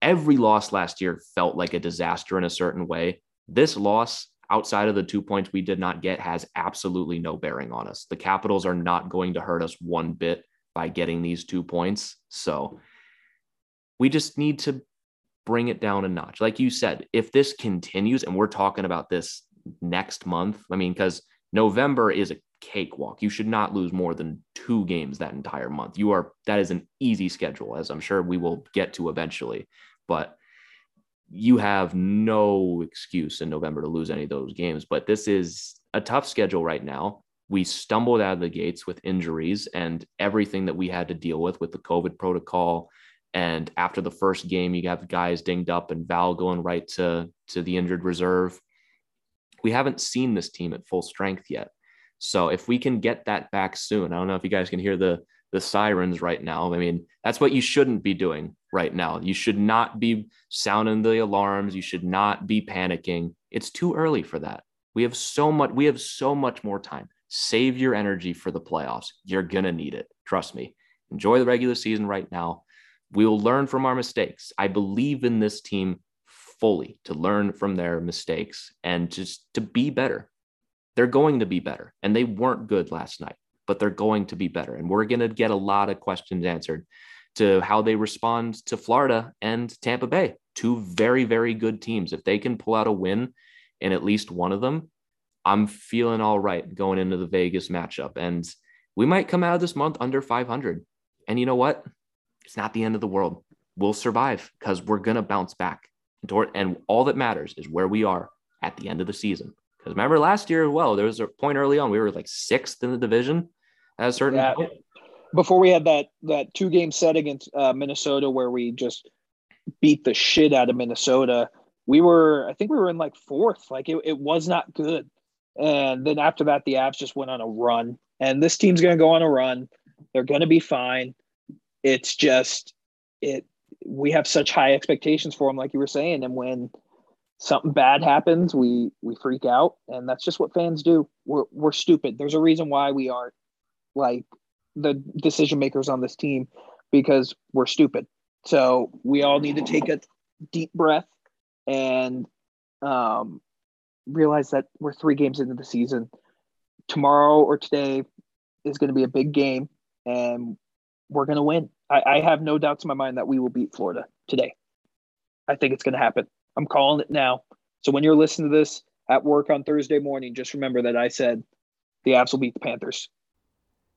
S3: every loss last year felt like a disaster in a certain way. This loss, outside of the two points we did not get, has absolutely no bearing on us. The Capitals are not going to hurt us one bit by getting these two points. So we just need to bring it down a notch. Like you said, if this continues and we're talking about this next month, I mean, because November is a cakewalk. You should not lose more than two games that entire month. You are that is an easy schedule, as I'm sure we will get to eventually. But you have no excuse in November to lose any of those games. But this is a tough schedule right now. We stumbled out of the gates with injuries and everything that we had to deal with with the COVID protocol. And after the first game, you have guys dinged up and Val going right to, to the injured reserve. We haven't seen this team at full strength yet. So if we can get that back soon, I don't know if you guys can hear the the sirens right now. I mean, that's what you shouldn't be doing right now. You should not be sounding the alarms. You should not be panicking. It's too early for that. We have so much we have so much more time. Save your energy for the playoffs. You're going to need it. Trust me. Enjoy the regular season right now. We will learn from our mistakes. I believe in this team fully to learn from their mistakes and just to be better. They're going to be better and they weren't good last night but they're going to be better. And we're going to get a lot of questions answered to how they respond to Florida and Tampa Bay, two very, very good teams. If they can pull out a win in at least one of them, I'm feeling all right going into the Vegas matchup. And we might come out of this month under 500. And you know what? It's not the end of the world. We'll survive because we're going to bounce back. And all that matters is where we are at the end of the season. Because remember last year, as well, there was a point early on, we were like sixth in the division at a certain yeah. point.
S4: Before we had that that two game set against uh, Minnesota where we just beat the shit out of Minnesota, we were I think we were in like fourth. Like it, it was not good. And then after that, the Avs just went on a run. And this team's going to go on a run. They're going to be fine. It's just it. We have such high expectations for them, like you were saying, and when something bad happens, we we freak out, and that's just what fans do. We're we're stupid. There's a reason why we aren't like the decision makers on this team because we're stupid. So we all need to take a deep breath and um, realize that we're three games into the season. Tomorrow or today is going to be a big game, and we're going to win. I, I have no doubts in my mind that we will beat Florida today. I think it's going to happen. I'm calling it now. So when you're listening to this at work on Thursday morning, just remember that I said the Avs will beat the Panthers.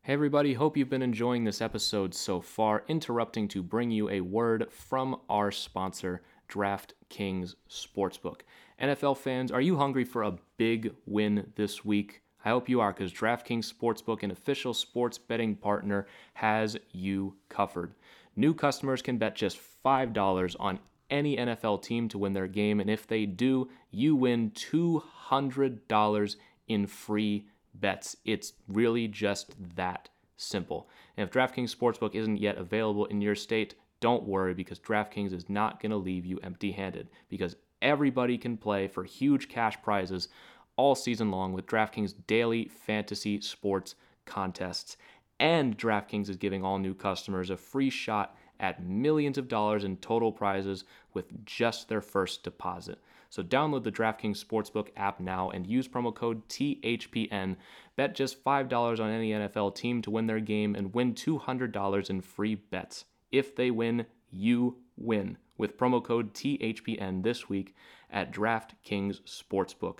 S3: Hey, everybody, hope you've been enjoying this episode so far. Interrupting to bring you a word from our sponsor, DraftKings Sportsbook. NFL fans, are you hungry for a big win this week? I hope you are because DraftKings Sportsbook, an official sports betting partner, has you covered. New customers can bet just $5 on any NFL team to win their game, and if they do, you win $200 in free bets. It's really just that simple. And if DraftKings Sportsbook isn't yet available in your state, don't worry because DraftKings is not going to leave you empty handed because everybody can play for huge cash prizes all season long with DraftKings daily fantasy sports contests. And DraftKings is giving all new customers a free shot at millions of dollars in total prizes with just their first deposit. So download the DraftKings Sportsbook app now and use promo code THPN. Bet just $5 on any NFL team to win their game and win $200 in free bets. If they win, you win with promo code THPN this week at DraftKings Sportsbook,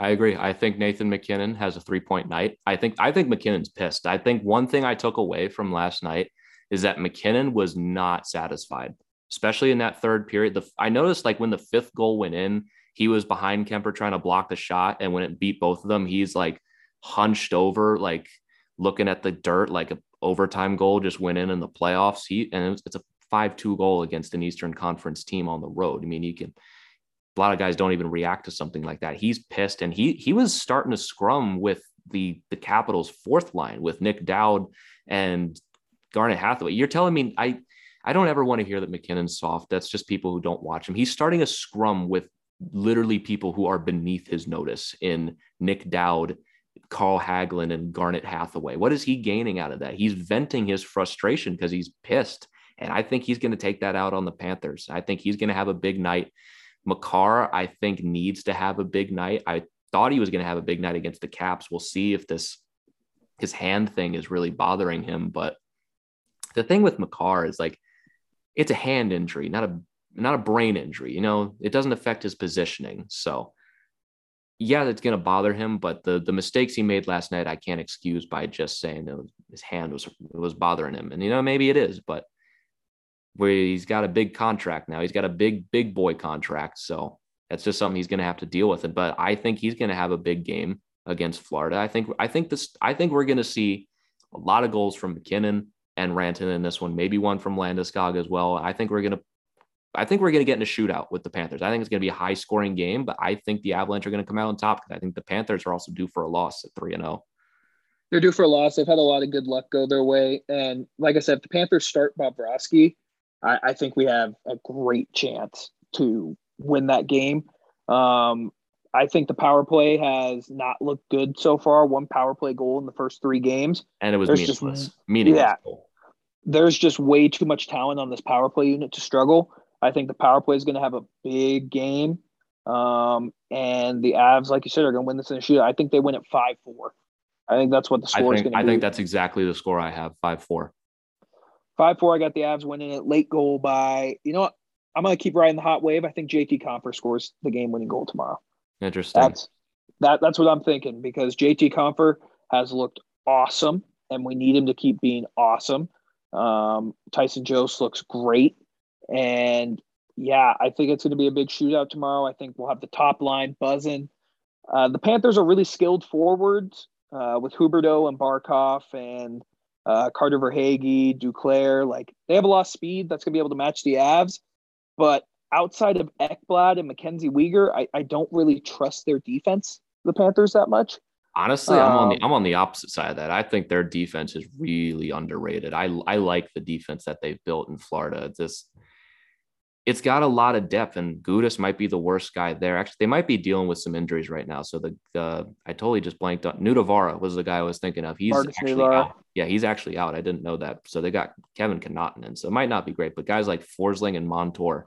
S3: I agree. I think Nathan MacKinnon has a three-point night. I think I think MacKinnon's pissed. I think one thing I took away from last night is that MacKinnon was not satisfied, especially in that third period. The I noticed like when the fifth goal went in, he was behind Kuemper trying to block the shot, and when it beat both of them, he's like hunched over, like looking at the dirt, like a overtime goal just went in in the playoffs. He and it's, it's a five-two goal against an Eastern Conference team on the road. I mean, you can. A lot of guys don't even react to something like that. He's pissed, and he he was starting to scrum with the the Capitals' fourth line with Nick Dowd and Garnet Hathaway. You're telling me I I don't ever want to hear that MacKinnon's soft. That's just people who don't watch him. He's starting a scrum with literally people who are beneath his notice in Nick Dowd Carl Hagelin and Garnet Hathaway. What is he gaining out of that? He's venting his frustration because he's pissed And I think he's going to take that out on the Panthers. I think he's going to have a big night. Makar, I think, needs to have a big night. I thought he was going to have a big night against the Caps. We'll see if this his hand thing is really bothering him. But the thing with Makar is like it's a hand injury, not a not a brain injury. You know, it doesn't affect his positioning. So yeah, that's going to bother him. But the the mistakes he made last night, I can't excuse by just saying that his hand was was bothering him. And you know, maybe it is, but where he's got a big contract now, he's got a big big boy contract. So that's just something he's going to have to deal with. It. But I think he's going to have a big game against Florida. I think I think this I think we're going to see a lot of goals from MacKinnon and Rantanen in this one, maybe one from Landeskog as well. I think we're going to I think we're going to get in a shootout with the Panthers. I think it's going to be a high scoring game, but I think the Avalanche are going to come out on top because I think the Panthers are also due for a loss at 3 and 0.
S4: They're due for a loss. They've had a lot of good luck go their way. And like I said, if the Panthers start Bobrovsky, I, I think we have a great chance to win that game. Um, I think the power play has not looked good so far. One power play goal in the first three games.
S3: And it was there's meaningless. Just, meaningless yeah, goal.
S4: There's just way too much talent on this power play unit to struggle. I think the power play is going to have a big game. Um, and the Avs, like you said, are going to win this in a shootout. I think they win at 5 4. I think that's what the score
S3: is
S4: going to
S3: be. I think that's exactly the score I have 5 4.
S4: 5 4. I got the Avs winning it. Late goal by, you know what? I'm going to keep riding the hot wave. I think JT Compher scores the game winning goal tomorrow.
S3: Interesting.
S4: That's, that, that's what I'm thinking because JT Compher has looked awesome and we need him to keep being awesome. Um, Tyson Jost looks great. And yeah, I think it's going to be a big shootout tomorrow. I think we'll have the top line buzzing. Uh, the Panthers are really skilled forwards uh, with Huberdeau and Barkov and uh, Carter Verhaeghe, Duclair. Like they have a lot of speed that's going to be able to match the Avs. But outside of Ekblad and MacKenzie Weegar, I, I don't really trust their defense, the Panthers, that much.
S3: Honestly, I'm on the um, I'm on the opposite side of that. I think their defense is really underrated. I I like the defense that they've built in Florida. This it's got a lot of depth, and Gudas might be the worst guy there. Actually, they might be dealing with some injuries right now. So the, the I totally just blanked on Nutivaara was the guy I was thinking of. He's actually out. Yeah, he's actually out. I didn't know that. So they got Kevin Connauton in. So it might not be great, but guys like Forsling and Montour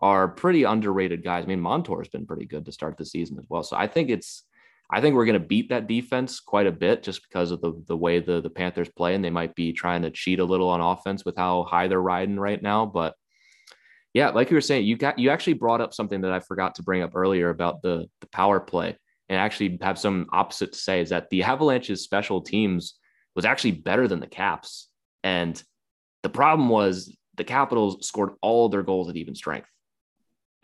S3: are pretty underrated guys. I mean, Montour has been pretty good to start the season as well. So I think it's I think we're going to beat that defense quite a bit just because of the the way the the Panthers play, and they might be trying to cheat a little on offense with how high they're riding right now. But yeah, like you were saying, you got you actually brought up something that I forgot to bring up earlier about the the power play, and actually have some opposite to say is that the Avalanche's special teams was actually better than the Caps, and the problem was the Capitals scored all their goals at even strength.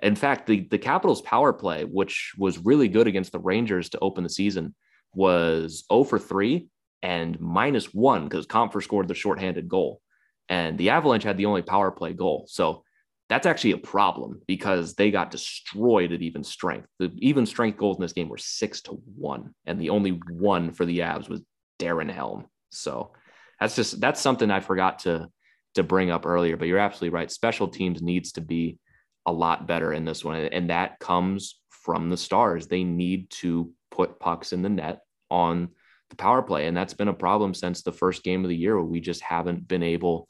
S3: In fact, the the Capitals power play, which was really good against the Rangers to open the season, was 0 for 3 and minus one because Compher scored the shorthanded goal. And the Avalanche had the only power play goal. So that's actually a problem because they got destroyed at even strength. The even strength goals in this game were six to one, and the only one for the Avs was Darren Helm. So that's just that's something I forgot to to bring up earlier. But you're absolutely right. Special teams needs to be a lot better in this one, and that comes from the Stars. They need to put pucks in the net on the power play, and that's been a problem since the first game of the year where we just haven't been able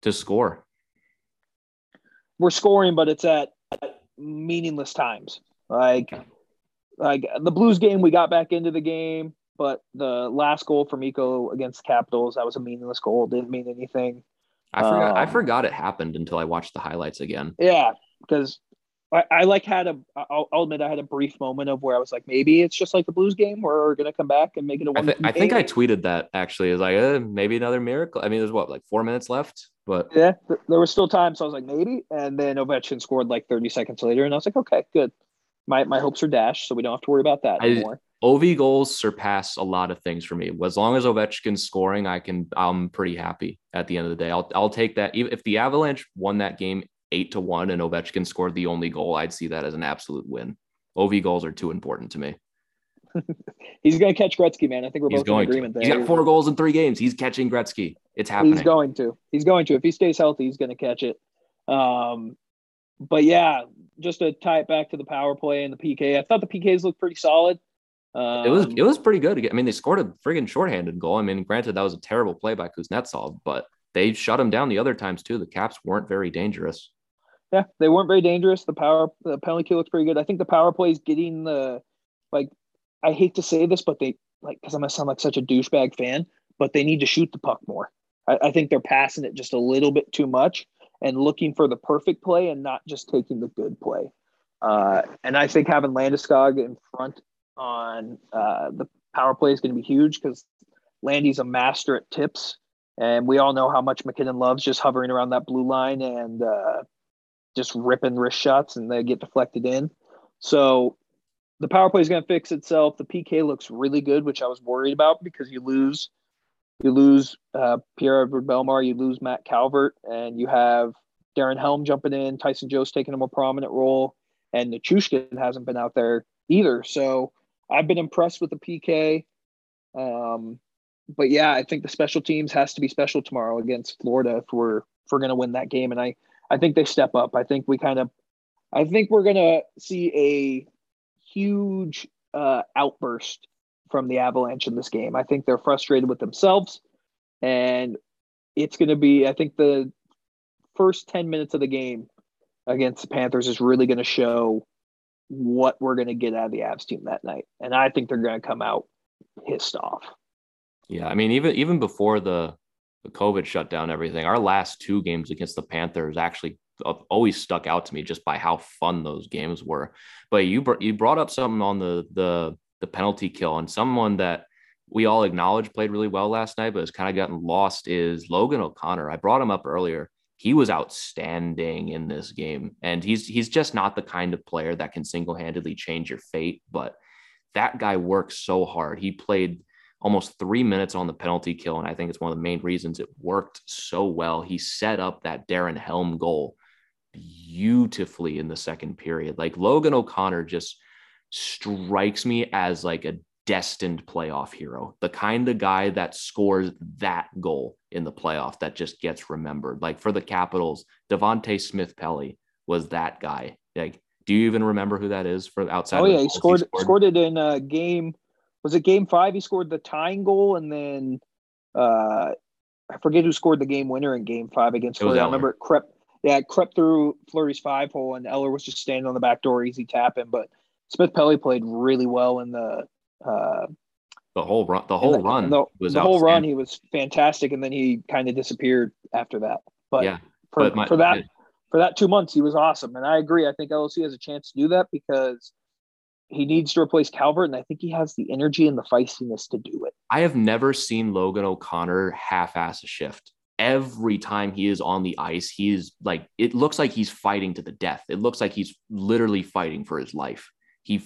S3: to score
S4: we're scoring, but it's at meaningless times. Like like the Blues game, we got back into the game, but the last goal for Mikko against the Capitals, that was a meaningless goal. Didn't mean anything.
S3: I forgot. Um, I forgot it happened until I watched the highlights again.
S4: Yeah, because I, I, like had a. I'll, I'll, admit I had a brief moment of where I was like, maybe it's just like the Blues game where we're gonna come back and make it a one.
S3: I, th- I think I tweeted that actually. Is like uh, maybe another miracle. I mean, there's what like four minutes left, but
S4: yeah, th- there was still time. So I was like, maybe. And then Ovechkin scored like 30 seconds later, and I was like, okay, good. My my hopes are dashed, so we don't have to worry about that I, anymore.
S3: Ov goals surpass a lot of things for me. As long as Ovechkin's scoring, I can. I'm pretty happy at the end of the day. I'll I'll take that. If the Avalanche won that game eight to one and Ovechkin scored the only goal, I'd see that as an absolute win. Ov goals are too important to me.
S4: he's going to catch Gretzky, man. I think we're he's both going in agreement
S3: to. there. He's got four goals in three games. He's catching Gretzky. It's happening.
S4: He's going to. He's going to. If he stays healthy, he's going to catch it. Um, but yeah, just to tie it back to the power play and the PK, I thought the PKs looked pretty solid.
S3: Um, it was it was pretty good. I mean, they scored a friggin' shorthanded goal. I mean, granted that was a terrible play by Kuznetsov, but they shut him down the other times too. The Caps weren't very dangerous.
S4: Yeah, they weren't very dangerous. The power, the penalty kill looks pretty good. I think the power play is getting the, like, I hate to say this, but they like because I'm gonna sound like such a douchebag fan, but they need to shoot the puck more. I, I think they're passing it just a little bit too much and looking for the perfect play and not just taking the good play. Uh, and I think having Landeskog in front on uh, the power play is going to be huge because Landy's a master at tips, and we all know how much MacKinnon loves just hovering around that blue line and uh, just ripping wrist shots, and they get deflected in. So the power play is going to fix itself. The PK looks really good, which I was worried about because you lose, you lose uh, Pierre-Edouard Bellemare, you lose Matt Calvert, and you have Darren Helm jumping in. Tyson Jost taking a more prominent role, and Nichushkin hasn't been out there either. So I've been impressed with the PK. Um, but yeah, I think the special teams has to be special tomorrow against Florida if we're if we're going to win that game. And I I think they step up. I think we kind of I think we're going to see a huge uh, outburst from the Avalanche in this game. I think they're frustrated with themselves, and it's going to be. I think the first ten minutes of the game against the Panthers is really going to show what we're going to get out of the Avs team that night. And I think they're going to come out pissed off.
S3: Yeah, I mean, even even before the the COVID shutdown, everything, our last two games against the Panthers actually always stuck out to me just by how fun those games were. But you br- you brought up something on the the the penalty kill and someone that we all acknowledge played really well last night, but has kind of gotten lost is Logan O'Connor. I brought him up earlier he was outstanding in this game and he's he's just not the kind of player that can single-handedly change your fate but that guy works so hard he played almost three minutes on the penalty kill and i think it's one of the main reasons it worked so well he set up that darren helm goal beautifully in the second period like logan o'connor just strikes me as like a destined playoff hero, the kind of guy that scores that goal in the playoff that just gets remembered. Like for the Capitals, Devante Smith Pelly was that guy. Like, do you even remember who that is for outside?
S4: Oh yeah, he scored, he scored, scored it in a game. Was it game five? He scored the tying goal, and then uh, I forget who scored the game winner in game five against. I remember it crept. Yeah, it crept through Fleury's five hole, and Eller was just standing on the back door, easy tapping. But Smith Pelly played really well in the uh,
S3: the whole run, the whole the, run
S4: the, was the whole run. He was fantastic, and then he kind of disappeared after that. But yeah, for, but my, for that for that two months, he was awesome, and I agree. I think LOC has a chance to do that because he needs to replace Calvert, and I think he has the energy and the feistiness to do it.
S3: I have never seen Logan O'Connor half-ass a shift. Every time he is on the ice, he is like it looks like he's fighting to the death. It looks like he's literally fighting for his life. He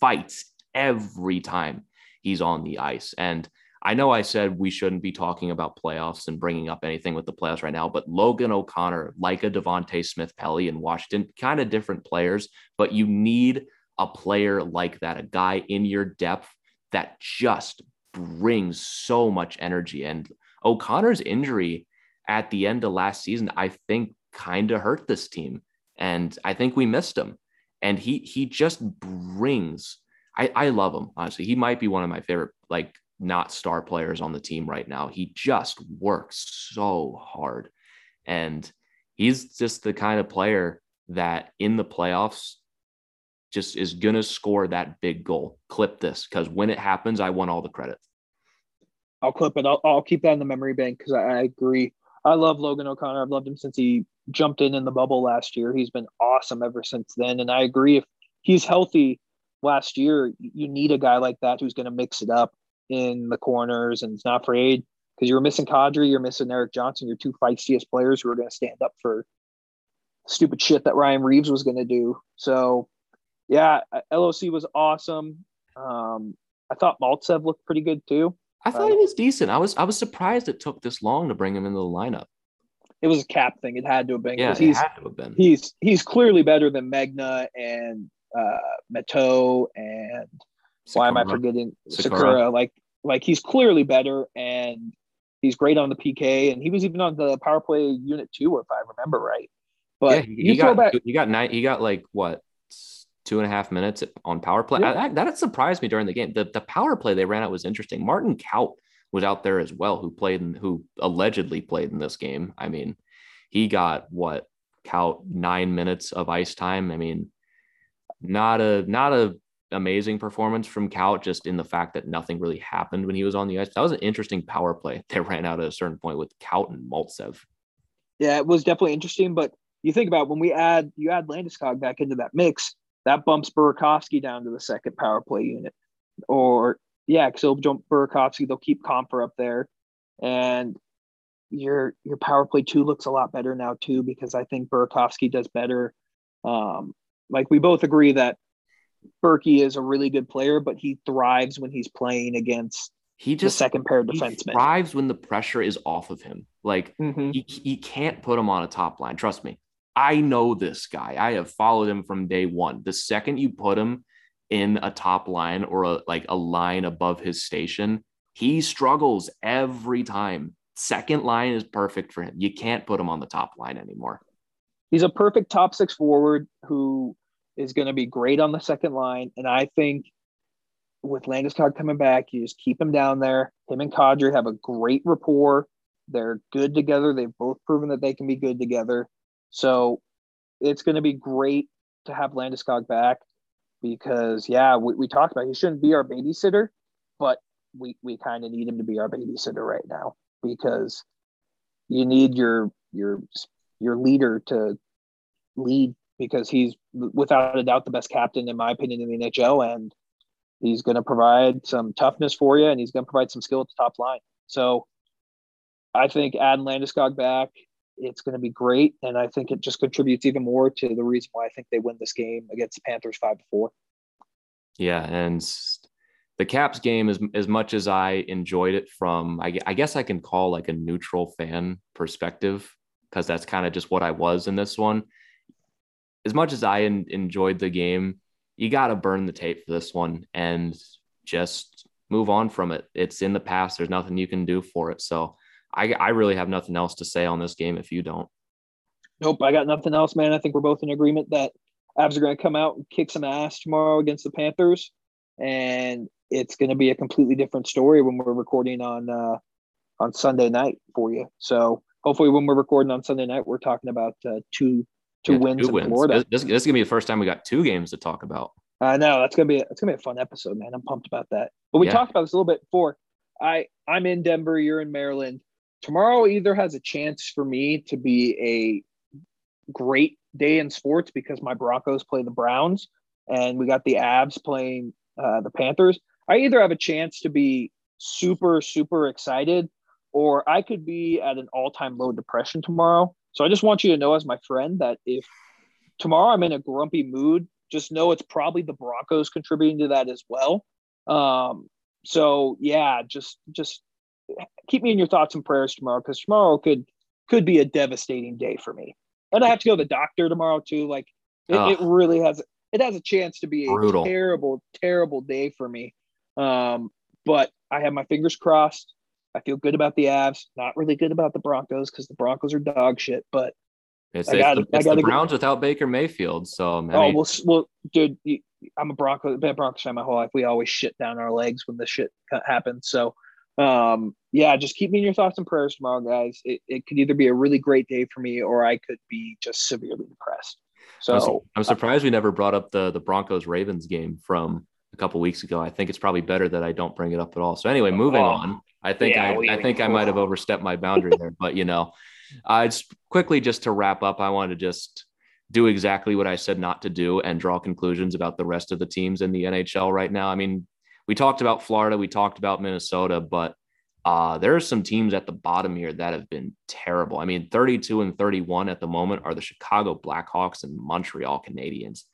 S3: fights every time he's on the ice. And I know I said we shouldn't be talking about playoffs and bringing up anything with the playoffs right now, but Logan O'Connor, like a Devante Smith Pelly in Washington, kind of different players, but you need a player like that, a guy in your depth that just brings so much energy. And O'Connor's injury at the end of last season, I think, kind of hurt this team. And I think we missed him. And he he just brings I, I love him, honestly. He might be one of my favorite, like, not star players on the team right now. He just works so hard. And he's just the kind of player that in the playoffs just is going to score that big goal. Clip this because when it happens, I want all the credit.
S4: I'll clip it. I'll, I'll keep that in the memory bank because I, I agree. I love Logan O'Connor. I've loved him since he jumped in in the bubble last year. He's been awesome ever since then. And I agree. If he's healthy, last year, you need a guy like that who's going to mix it up in the corners and is not afraid because you were missing Kadri, you're missing Erik Johnson, your two feistiest players who are going to stand up for stupid shit that Ryan Reaves was going to do. So, yeah, LOC was awesome. Um, I thought Maltsev looked pretty good too.
S3: I thought he was decent. I was I was surprised it took this long to bring him into the lineup.
S4: It was a cap thing. It had to have been.
S3: Yeah,
S4: he's,
S3: had to have been.
S4: He's he's clearly better than Megna and uh, and Sikura. why am I forgetting Sikura. Sikura? Like like he's clearly better and he's great on the PK and he was even on the power play unit two if I remember right. But
S3: yeah, he, got back, he got nine he got like what two and a half minutes on power play. Yeah. I, that, that surprised me during the game. The the power play they ran out was interesting. Martin Kaut was out there as well, who played and who allegedly played in this game. I mean, he got what count nine minutes of ice time. I mean, not a not a amazing performance from Kaut, just in the fact that nothing really happened when he was on the ice. That was an interesting power play. They ran out at a certain point with Kaut and Maltsev.
S4: Yeah, it was definitely interesting. But you think about when we add you add Landeskog back into that mix, that bumps Burakovsky down to the second power play unit. Or yeah, because they'll jump Burakovsky, they'll keep Compher up there. And your your power play two looks a lot better now too, because I think Burakovsky does better. Um, like we both agree that Berkey is a really good player, but he thrives when he's playing against he just the second pair of defensemen.
S3: He thrives when the pressure is off of him. Like mm-hmm. he, he can't put him on a top line. Trust me. I know this guy. I have followed him from day one. The second you put him in a top line or a, like a line above his station, he struggles every time. Second line is perfect for him. You can't put him on the top line anymore.
S4: He's a perfect top six forward who is going to be great on the second line. And I think with Landeskog coming back, you just keep him down there. Him and Kadri have a great rapport. They're good together. They've both proven that they can be good together. So it's going to be great to have Landeskog back because, yeah, we, we talked about he shouldn't be our babysitter, but we, we kind of need him to be our babysitter right now because you need your your your leader to lead because he's without a doubt the best captain in my opinion in the NHL and he's going to provide some toughness for you and he's going to provide some skill at the top line. So I think adding Landeskog back, it's going to be great. And I think it just contributes even more to the reason why I think they win this game against the Panthers five to four.
S3: Yeah. And the Caps game, as, as much as I enjoyed it from, I, I guess I can call like a neutral fan perspective, because that's kind of just what I was in this one as much as I enjoyed the game, you got to burn the tape for this one and just move on from it. It's in the past. There's nothing you can do for it. So I, I really have nothing else to say on this game if you don't.
S4: Nope, I got nothing else, man. I think we're both in agreement that Avs are going to come out and kick some ass tomorrow against the Panthers, and it's going to be a completely different story when we're recording on uh, on Sunday night for you. So hopefully, when we're recording on Sunday night, we're talking about uh, two two yeah, wins two in Florida.
S3: This, this, is gonna be the first time we got two games to talk about.
S4: I know that's gonna be it's gonna be a fun episode, man. I'm pumped about that. But we yeah. talked about this a little bit before. I I'm in Denver. You're in Maryland. Tomorrow either has a chance for me to be a great day in sports because my Broncos play the Browns and we got the Avs playing uh, the Panthers. I either have a chance to be super super excited or I could be at an all time low depression tomorrow so I just want you to know, as my friend, that if tomorrow I'm in a grumpy mood, just know it's probably the Broncos contributing to that as well. Um, so yeah, just just keep me in your thoughts and prayers tomorrow because tomorrow could could be a devastating day for me. And I have to go to the doctor tomorrow too. Like it, it really has it has a chance to be a Brutal. terrible, terrible day for me. Um, but I have my fingers crossed. I feel good about the Avs. Not really good about the Broncos because the Broncos are dog shit. But
S3: it's, I got, it's, the, Browns go. without Baker Mayfield. So I
S4: mean, oh well, well, dude, I'm a Bronco, been a Broncos fan my whole life. We always shit down our legs when the shit happens. So um, yeah, just keep me in your thoughts and prayers tomorrow, guys. It, it could either be a really great day for me or I could be just severely depressed. So
S3: I'm, I'm surprised we never brought up the the Broncos Ravens game from a couple weeks ago. I think it's probably better that I don't bring it up at all. So anyway, moving oh, on. I think yeah, I, we, I think I might have overstepped my boundary there, but you know, uh, just quickly just to wrap up, I want to just do exactly what I said not to do and draw conclusions about the rest of the teams in the NHL right now. I mean, we talked about Florida, we talked about Minnesota, but uh, there are some teams at the bottom here that have been terrible. I mean, 32 and 31 at the moment are the Chicago Blackhawks and Montreal Canadiens.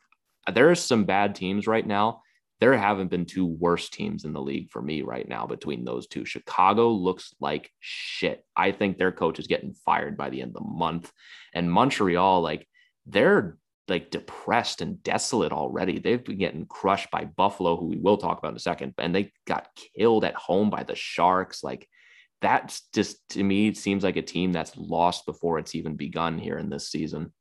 S3: There are some bad teams right now there haven't been two worst teams in the league for me right now between those two. Chicago looks like shit. I think their coach is getting fired by the end of the month. And Montreal, like, they're like depressed and desolate already. They've been getting crushed by Buffalo, who we will talk about in a second, and they got killed at home by the Sharks. Like, that's just to me, it seems like a team that's lost before it's even begun here in this season.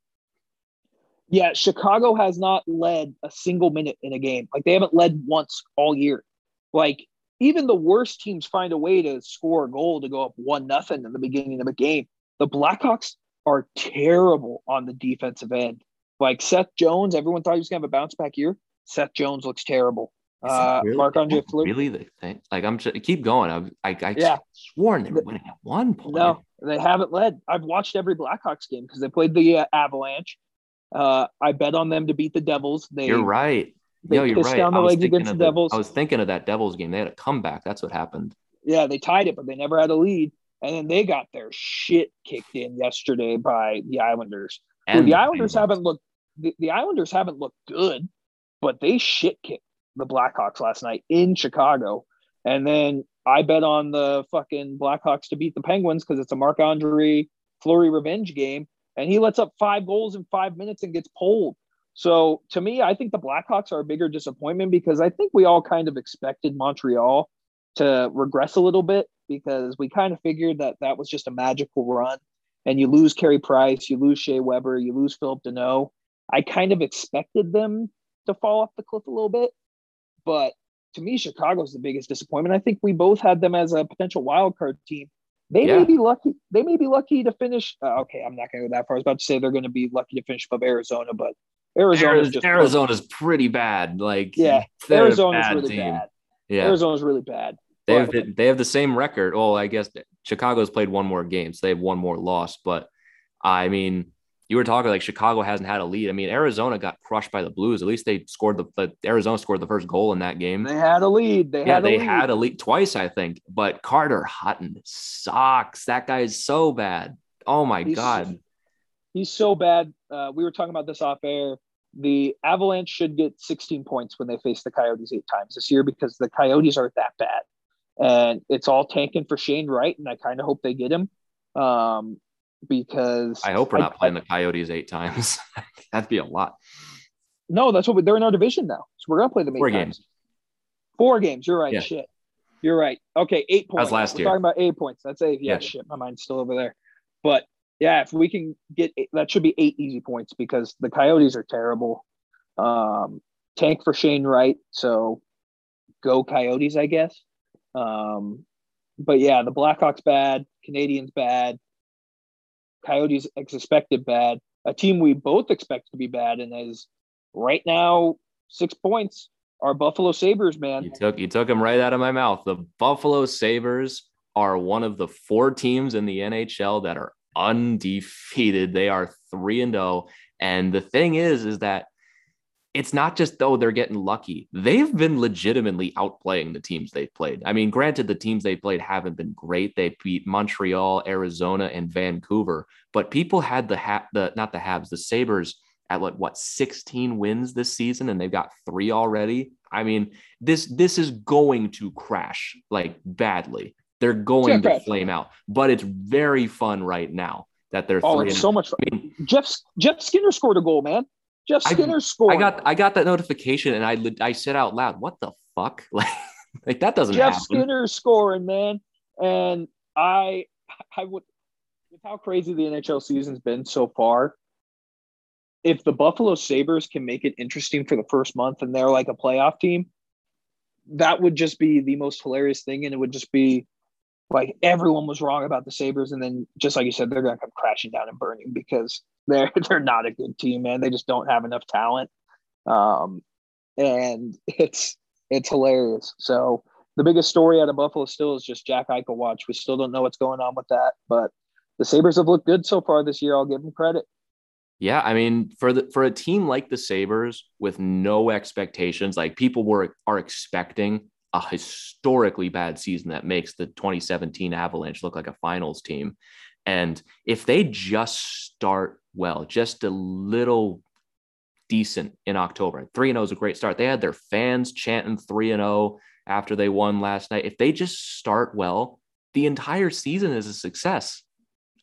S4: Yeah, Chicago has not led a single minute in a game. Like they haven't led once all year. Like even the worst teams find a way to score a goal to go up one nothing in the beginning of a game. The Blackhawks are terrible on the defensive end. Like Seth Jones, everyone thought he was gonna have a bounce back year. Seth Jones looks terrible. Uh,
S3: really,
S4: Marc Andre Fleury.
S3: Really, the thing? Like I'm just keep going. I I, I
S4: Yeah.
S3: sworn they were winning at one point.
S4: No, they haven't led. I've watched every Blackhawks game because they played the uh, Avalanche. Uh, I bet on them to beat the Devils. They,
S3: You're right.
S4: They
S3: Yo, you're right.
S4: down the
S3: I was
S4: legs
S3: thinking
S4: against
S3: of
S4: the Devils.
S3: I was thinking of that Devils game. They had a comeback. That's what happened.
S4: Yeah, they tied it, but they never had a lead. And then they got their shit kicked in yesterday by the Islanders.
S3: And
S4: the Islanders haven't looked. The, the Islanders haven't looked good, but they shit kicked the Blackhawks last night in Chicago. And then I bet on the fucking Blackhawks to beat the Penguins because it's a Marc Andre Fleury revenge game, and he lets up five goals in five minutes and gets pulled. So to me, I think the Blackhawks are a bigger disappointment because I think we all kind of expected Montreal to regress a little bit because we kind of figured that that was just a magical run. And you lose Carey Price, you lose Shea Weber, you lose Phillip Danault. I kind of expected them to fall off the cliff a little bit, but to me, Chicago's the biggest disappointment. I think we both had them as a potential wild card team. They
S3: Yeah.
S4: may be lucky. They may be lucky to finish. Uh, okay, I'm not going to go that far. I was about to say they're going to be lucky to finish above Arizona, but Arizona just
S3: Arizona's pretty bad. Like
S4: Yeah, Arizona's
S3: bad
S4: really
S3: team.
S4: bad.
S3: Yeah,
S4: Arizona's really bad.
S3: they have the, they have the same record. Well, I guess Chicago's played one more game, so they have one more loss. But I mean, you were talking like Chicago hasn't had a lead. I mean, Arizona got crushed by the Blues. At least they scored the, the Arizona scored the first goal in that game.
S4: They had a lead. They
S3: yeah,
S4: had a
S3: they
S4: lead.
S3: had a lead twice, I think. But Carter Hutton sucks. That guy is so bad. Oh my
S4: He's-
S3: god.
S4: He's so bad. Uh, we were talking about this off air. The Avalanche should get 16 points when they face the Coyotes eight times this year because the Coyotes aren't that bad. And it's all tanking for Shane Wright, and I kind of hope they get him. Um, because
S3: I hope we're
S4: I-
S3: not playing the Coyotes eight times. That'd be a lot.
S4: No, that's what we, they're in our division now. So we're gonna play them eight
S3: Four
S4: times.
S3: games.
S4: Four games. You're right.
S3: Yeah.
S4: Shit. You're right. Okay, eight points.
S3: was last
S4: we're
S3: year.
S4: talking about eight points. That's eight. Yeah,
S3: Yeah.
S4: shit. My mind's still over there. But yeah, if we can get eight, that should be eight easy points because the Coyotes are terrible. Um, tank for Shane Wright. So go Coyotes, I guess. Um, but yeah, the Blackhawks bad, Canadiens bad, Coyotes expected bad. A team we both expect to be bad and is right now six points are Buffalo Sabres, man.
S3: You took you took them right out of my mouth. The Buffalo Sabres are one of the four teams in the NHL that are undefeated. They are 3 and 0. And the thing is is that it's not just though they're getting lucky. They've been legitimately outplaying the teams they've played. I mean, granted the teams they played haven't been great. They beat Montreal, Arizona and Vancouver, but people had the ha- the not the Habs, the Sabres at what what 16 wins this season and they've got 3 already. I mean, this this is going to crash like badly. They're going to
S4: crash.
S3: flame out, but it's very fun right now that they're
S4: Oh,
S3: three.
S4: it's so much fun.
S3: I mean,
S4: Jeff Jeff Skinner scored a goal, man. Jeff
S3: I-
S4: Skinner scored.
S3: I got I got that notification and I I said out loud, "What the fuck?" Like like that doesn't
S4: Jeff
S3: happen.
S4: Skinner scoring, man. And I I would with how crazy the NHL season's been so far. If the Buffalo Sabres can make it interesting for the first month and they're like a playoff team, that would just be the most hilarious thing. And it would just be like everyone was wrong about the Sabres. And then just like you said, they're gonna come crashing down and burning because they're they're not a good team, man. They just don't have enough talent. Um and it's it's hilarious. So the biggest story out of Buffalo still is just Jack Eichel watch. We still don't know what's going on with that, but the Sabres have looked good so far this year. I'll give them credit.
S3: Yeah, I mean, for the for a team like the Sabres with no expectations, like people were are expecting a historically bad season that makes the 2017 Avalanche look like a finals team. And if they just start well, just a little decent in October, 3 0 is a great start. They had their fans chanting 3 0 after they won last night. If they just start well, the entire season is a success.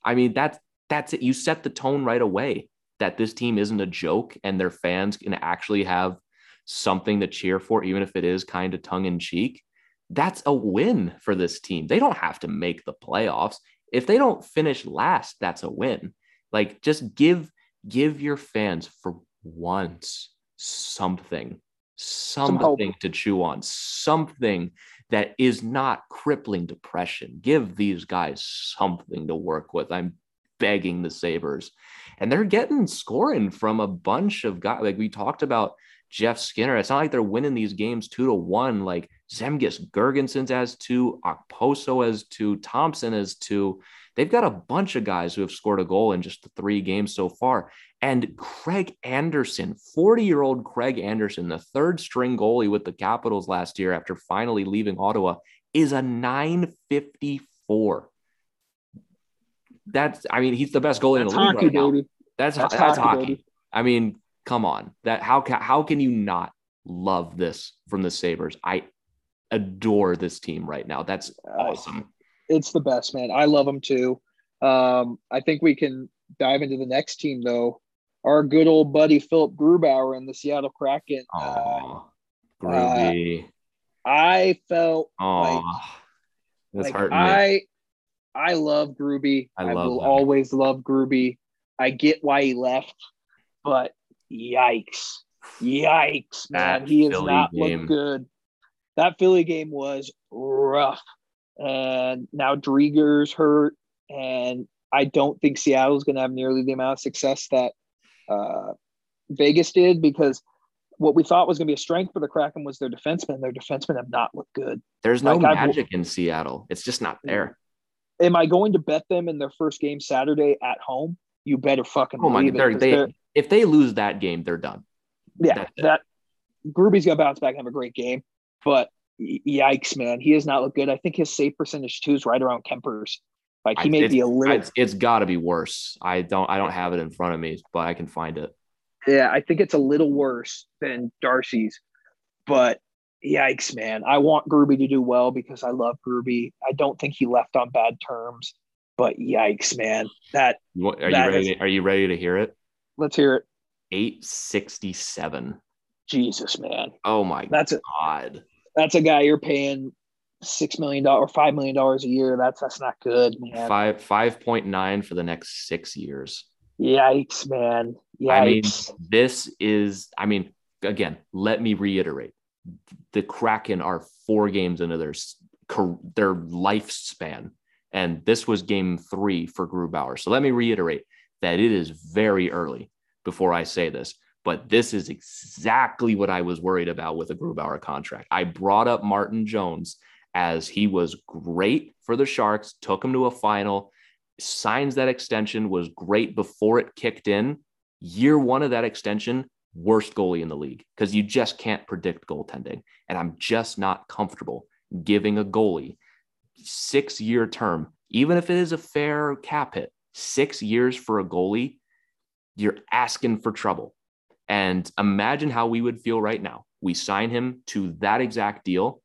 S3: I mean, that's that's it. You set the tone right away that this team isn't a joke and their fans can actually have something to cheer for, even if it is kind of tongue in cheek. That's a win for this team. They don't have to make the playoffs. If they don't finish last, that's a win. Like just give give your fans for once something, something to chew on, something that is not crippling depression. Give these guys something to work with. I'm begging the Sabres. And they're getting scoring from a bunch of guys. Like we talked about Jeff Skinner. It's not like they're winning these games two to one. Like Zemgus Girgensons as two, Okposo as two, Thompson as two. They've got a bunch of guys who have scored a goal in just the three games so far. And Craig Anderson, 40 year old Craig Anderson, the third string goalie with the Capitals last year after finally leaving Ottawa, is a 954. That's, I mean, he's the best goalie
S4: That's
S3: in the league
S4: hockey,
S3: right now.
S4: baby.
S3: That's,
S4: That's
S3: that's,
S4: hockey,
S3: hockey. I mean, come on. That how can how can you not love this from the Sabres? I adore this team right now. That's awesome.
S4: It's the best, man. I love them too. Um, I think we can dive into the next team though. Our good old buddy Philipp Grubauer and the Seattle Kraken. Uh,
S3: Oh, groovy.
S4: I felt
S3: Oh,
S4: like,
S3: that's
S4: like
S3: hurting me.
S4: I I love Gruby.
S3: I
S4: I, will
S3: him.
S4: always love Gruby. I get why he left, but yikes. Yikes, man.
S3: That
S4: he has
S3: Philly
S4: not
S3: game.
S4: looked good. That Philly game was rough. And now Driedger's hurt. And I don't think Seattle's going to have nearly the amount of success that uh, Vegas did because what we thought was going to be a strength for the Kraken was their defensemen. Their defensemen have not looked good.
S3: There's no
S4: like, I've-
S3: magic in Seattle. It's just not there.
S4: Am I going to bet them in their first game Saturday at home? You better fucking
S3: Oh my
S4: believe
S3: god, they're,
S4: it.
S3: they
S4: they're-
S3: if they lose that game, they're done.
S4: yeah, that Gruby's gonna bounce back and have a great game, but yikes, man, he has not looked good. I think his save percentage too is right around Kuemper's. Like he
S3: I-
S4: may be a little,
S3: It's, it's got to be worse. I don't I don't have it in front of me, but I can find it.
S4: yeah, I think it's a little worse than Darcy's, but yikes, man. I want Gruby to do well because I love Gruby. I don't think he left on bad terms, but yikes, man. That
S3: want- Are you ready?
S4: is-
S3: to, are you ready to hear it?
S4: Let's hear it.
S3: 867.
S4: Jesus, man.
S3: Oh my
S4: That's a
S3: god.
S4: that's a guy you're paying six million dollars or five million dollars a year. That's that's not good, man.
S3: Five five point nine for the next six years.
S4: Yikes, man. Yikes.
S3: I mean, this is. I mean, again, let me reiterate: the Kraken are four games into their their lifespan, and this was game three for Grubauer. So let me reiterate that it is very early before I say this, but this is exactly what I was worried about with a Grubauer contract. I brought up Martin Jones as he was great for the Sharks, took him to a final, signs that extension, was great before it kicked in. Year one of that extension, worst goalie in the league because you just can't predict goaltending. And I'm just not comfortable giving a goalie six year term, even if it is a fair cap hit, six years for a goalie, you're asking for trouble. And imagine how we would feel right now. We sign him to that exact deal,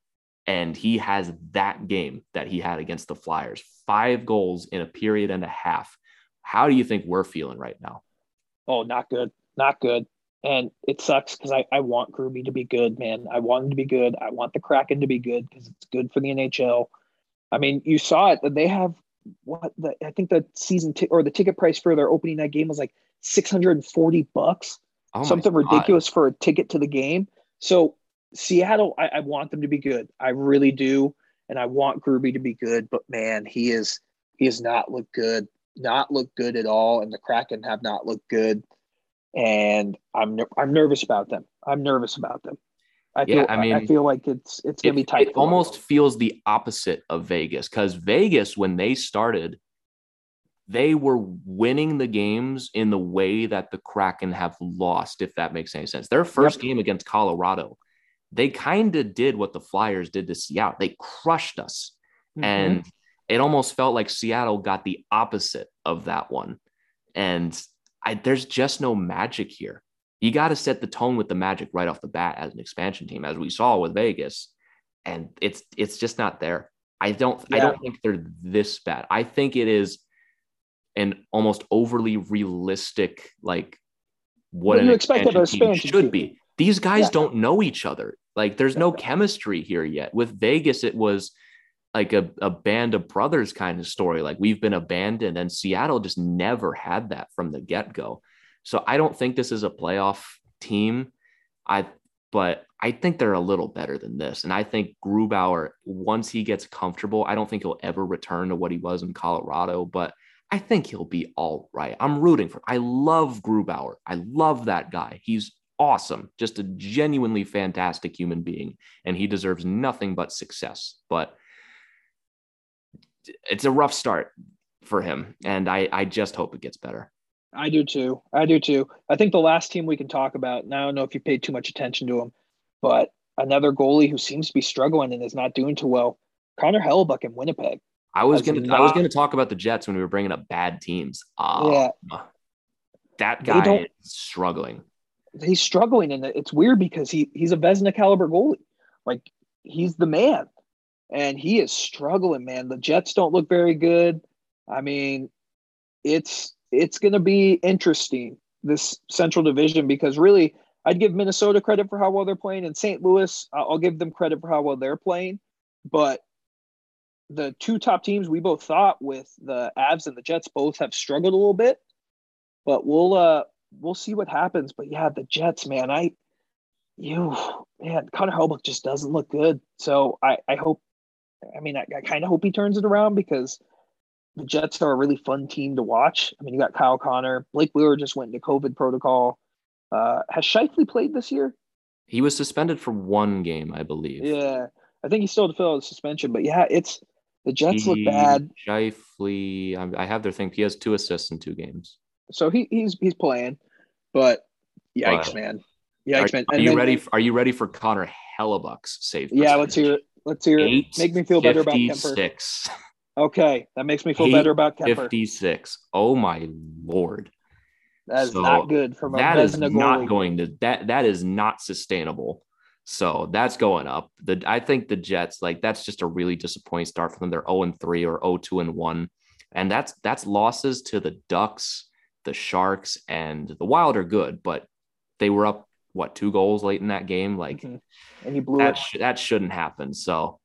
S3: and he has that game that he had against the Flyers five goals in a period and a half. How do you think we're feeling right now?
S4: oh, not good. Not good. And it sucks because I, I want Gruby to be good, man. I want him to be good. I want the Kraken to be good because it's good for the NHL. I mean, you saw it that they have what the I think the season t- or the ticket price for their opening night game was like 640 bucks.
S3: Oh
S4: something ridiculous for a ticket to the game. So Seattle, I, I want them to be good. I really do, and I want Gruby to be good. But man, he is he has not looked good, not looked good at all, and the Kraken have not looked good. And I'm I'm nervous about them. I'm nervous about them. I
S3: Yeah,
S4: feel
S3: I
S4: I,
S3: mean,
S4: I feel like it's it's gonna
S3: it,
S4: be tight.
S3: it
S4: for them.
S3: almost feels the opposite of Vegas because Vegas, when they started, they were winning the games in the way that the Kraken have lost, if that makes any sense. Their first game against Colorado, they kind of did what the Flyers did to Seattle. They crushed us.
S4: Mhm.
S3: And it almost felt like Seattle got the opposite of that one. And I, there's just no magic here. You got to set the tone with the magic right off the bat as an expansion team, as we saw with Vegas. And it's it's just not there. I don't I don't think they're this bad. I think it is an almost overly realistic like what
S4: What
S3: an
S4: you expect of
S3: expansion
S4: an
S3: team
S4: expansion
S3: should
S4: team.
S3: be. These guys
S4: Yeah.
S3: don't know each other. Like there's no chemistry here yet. With Vegas, it was like a, a band of brothers kind of story. Like we've been abandoned, and Seattle just never had that from the get go. So I don't think this is a playoff team. I but I think they're a little better than this. And I think Grubauer, once he gets comfortable, I don't think he'll ever return to what he was in Colorado, but I think he'll be all right. I'm rooting for. I love Grubauer. I love that guy. He's awesome, just a genuinely fantastic human being, and he deserves nothing but success. But it's a rough start for him, and I I just hope it gets better.
S4: I do too. I do too. I think the last team we can talk about. Now, I don't know if you paid too much attention to him, but another goalie who seems to be struggling and is not doing too well, Connor Hellebuyck in Winnipeg.
S3: I was gonna not, I was gonna talk about the Jets when we were bringing up bad teams. Uh, yeah, that guy is struggling.
S4: He's struggling, and it's weird because he he's a Vezina caliber goalie. Like he's the man, and he is struggling. Man, the Jets don't look very good. I mean, it's it's going to be interesting this Central Division because really I'd give Minnesota credit for how well they're playing, and St. Louis I'll give them credit for how well they're playing, but the two top teams we both thought with the Avs and the Jets both have struggled a little bit, but we'll uh we'll see what happens. But yeah, the Jets, man, I you man, Connor Hellebuyck just doesn't look good. So I I hope, I mean, I, I kind of hope he turns it around because the Jets are a really fun team to watch. I mean, you got Kyle Connor, Blake Wheeler just went into COVID protocol. Uh, has Scheifele played this year?
S3: He was suspended for one game, I believe.
S4: Yeah, I think he's still to fill out the suspension, but yeah, it's the Jets he, look bad.
S3: Scheifele, I have their thing. He has two assists in two games.
S4: So he, he's he's playing, but yikes, but, man. Yikes,
S3: are, man. And are you then, ready? For, are you ready for Connor Hellebuyck's save?
S4: Yeah, let's hear it. Let's hear it. Make me feel better about Kuemper. Okay, that makes me feel better about Kuemper.
S3: 56. Oh my lord.
S4: That is so not good a
S3: that is not going to that that is not sustainable. So that's going up. The I think the Jets like that's just a really disappointing start for them. They're 0 and 3 or 0 2 and 1. And that's that's losses to the Ducks, the Sharks, and the Wild are good, but they were up what two goals late in that game. Like mm-hmm.
S4: and he blew
S3: that,
S4: it.
S3: Sh- that shouldn't happen. So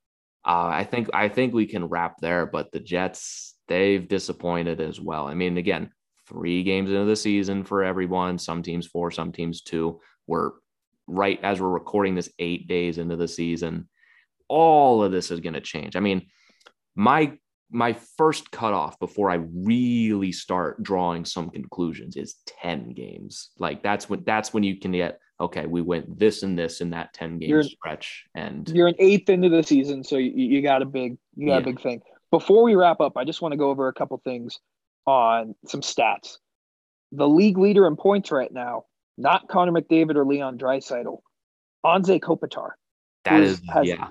S3: uh, I think I think we can wrap there, but the Jets they've disappointed as well. I mean, again, three games into the season for everyone. Some teams four, some teams two. We're right as we're recording this eight days into the season, all of this is going to change. I mean, my my first cutoff before I really start drawing some conclusions is 10 games. Like that's when that's when you can get okay, we went this and this in that 10 game you're, stretch. And
S4: you're an eighth into the season, so you, you got a big you got yeah. a big thing. Before we wrap up, I just want to go over a couple things on some stats. The league leader in points right now not Connor McDavid or Leon Draisaitl. Anze Kopitar.
S3: That is, yeah.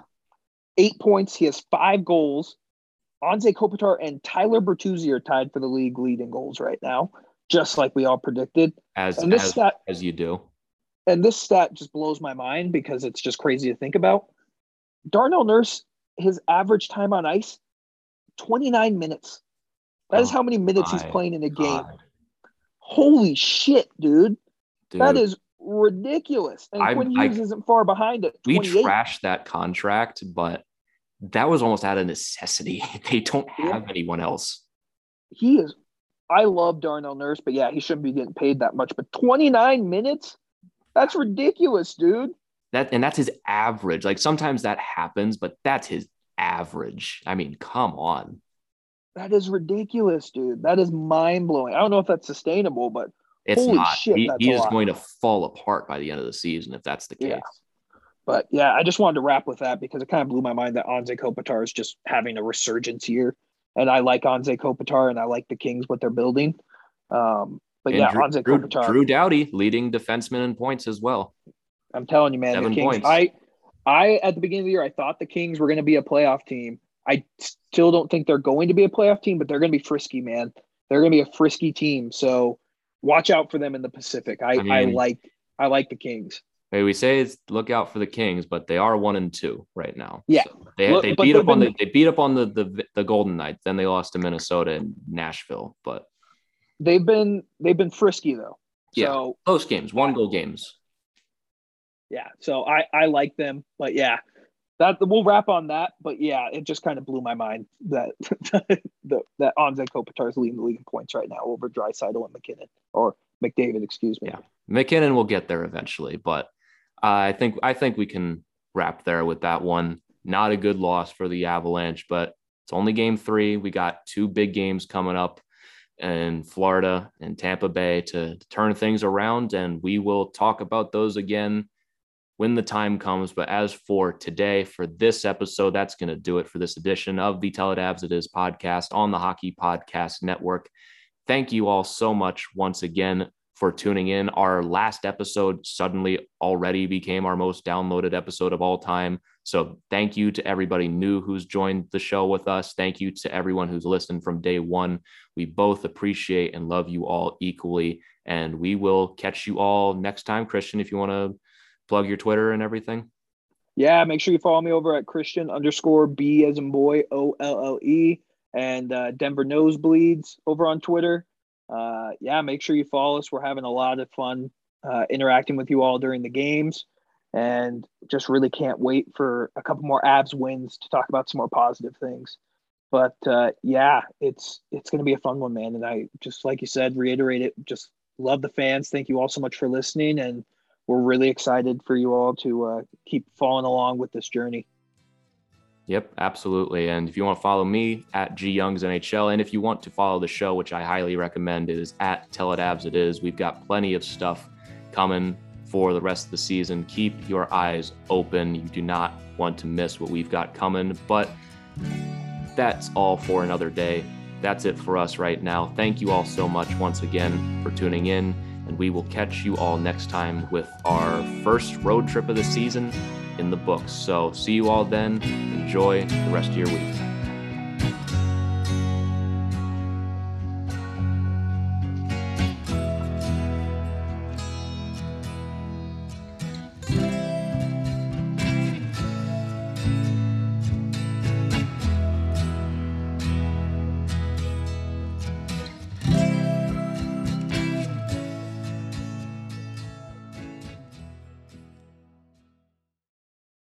S4: Eight points. He has five goals. Anze Kopitar and Tyler Bertuzzi are tied for the league leading goals right now, just like we all predicted.
S3: As and this as, stat, as you do.
S4: And this stat just blows my mind because it's just crazy to think about. Darnell Nurse, his average time on ice, 29 minutes. That oh, is how many minutes he's playing in a game. God. Holy shit, dude. Dude, that is ridiculous. And I, Quinn Hughes I, isn't far behind it.
S3: We trashed that contract, but that was almost out of necessity. They don't have yeah. anyone else.
S4: He is. I love Darnell Nurse, but yeah, he shouldn't be getting paid that much. But 29 minutes? That's ridiculous, dude.
S3: That and that's his average. Like sometimes that happens, but that's his average. I mean, come on.
S4: That is ridiculous, dude. That is mind blowing. I don't know if that's sustainable, but
S3: it's Holy not. Shit, he, he is lot. going to fall apart by the end of the season if that's the case.
S4: Yeah. But yeah, I just wanted to wrap with that because it kind of blew my mind that Anze Kopitar is just having a resurgence here. And I like Anze Kopitar and I like the Kings, what they're building. Um, but and yeah, Drew, Anze
S3: Drew,
S4: Kopitar.
S3: Drew Doughty leading defenseman in points as well.
S4: I'm telling you, man, Seven the Kings. Points. I, I at the beginning of the year, I thought the Kings were going to be a playoff team. I still don't think they're going to be a playoff team, but they're going to be frisky, man. They're going to be a frisky team. So watch out for them in the Pacific. I, I, mean, I like I like the Kings.
S3: Hey, we say it's look out for the Kings, but they are one and two right now.
S4: Yeah,
S3: so they, they beat up been, on the they beat up on the, the the Golden Knights. Then they lost to Minnesota and Nashville, but
S4: they've been they've been frisky though.
S3: Yeah, so, close games, one goal games.
S4: Yeah, so I I like them, but yeah, that we'll wrap on that. But yeah, it just kind of blew my mind that the, that Anze Kopitar is leading the league in points right now over Draisaitl and MacKinnon or McDavid, excuse me.
S3: Yeah, MacKinnon will get there eventually, but I think I think we can wrap there with that one. Not a good loss for the Avalanche, but it's only game three. We got two big games coming up in Florida and Tampa Bay to, to turn things around, and we will talk about those again when the time comes. But as for today, for this episode, that's going to do it for this edition of the Avs It Is podcast on the Hockey Podcast Network. Thank you all so much once again for tuning in. Our last episode suddenly already became our most downloaded episode of all time. So thank you to everybody new who's joined the show with us. Thank you to everyone who's listened from day one. We both appreciate and love you all equally. And we will catch you all next time. Christian, if you want to plug your Twitter and everything.
S4: Yeah, make sure you follow me over at Christian underscore B as in boy O L L E and uh, Denver Nosebleeds over on Twitter uh, yeah, make sure you follow us. We're having a lot of fun uh, interacting with you all during the games, and just really can't wait for a couple more Avs wins to talk about some more positive things. But uh, yeah, it's it's going to be a fun one, man. And I just like you said, reiterate it. Just love the fans. Thank you all so much for listening, and we're really excited for you all to uh, keep following along with this journey.
S3: Yep, absolutely. And if you want to follow me at G Youngs NHL, and if you want to follow the show, which I highly recommend, it is at Tell It Avs It Is. We've got plenty of stuff coming for the rest of the season. Keep your eyes open. You do not want to miss what we've got coming. But that's all for another day. That's it for us right now. Thank you all so much once again for tuning in, and we will catch you all next time with our first road trip of the season in the books. So see you all then. Enjoy the rest of your week.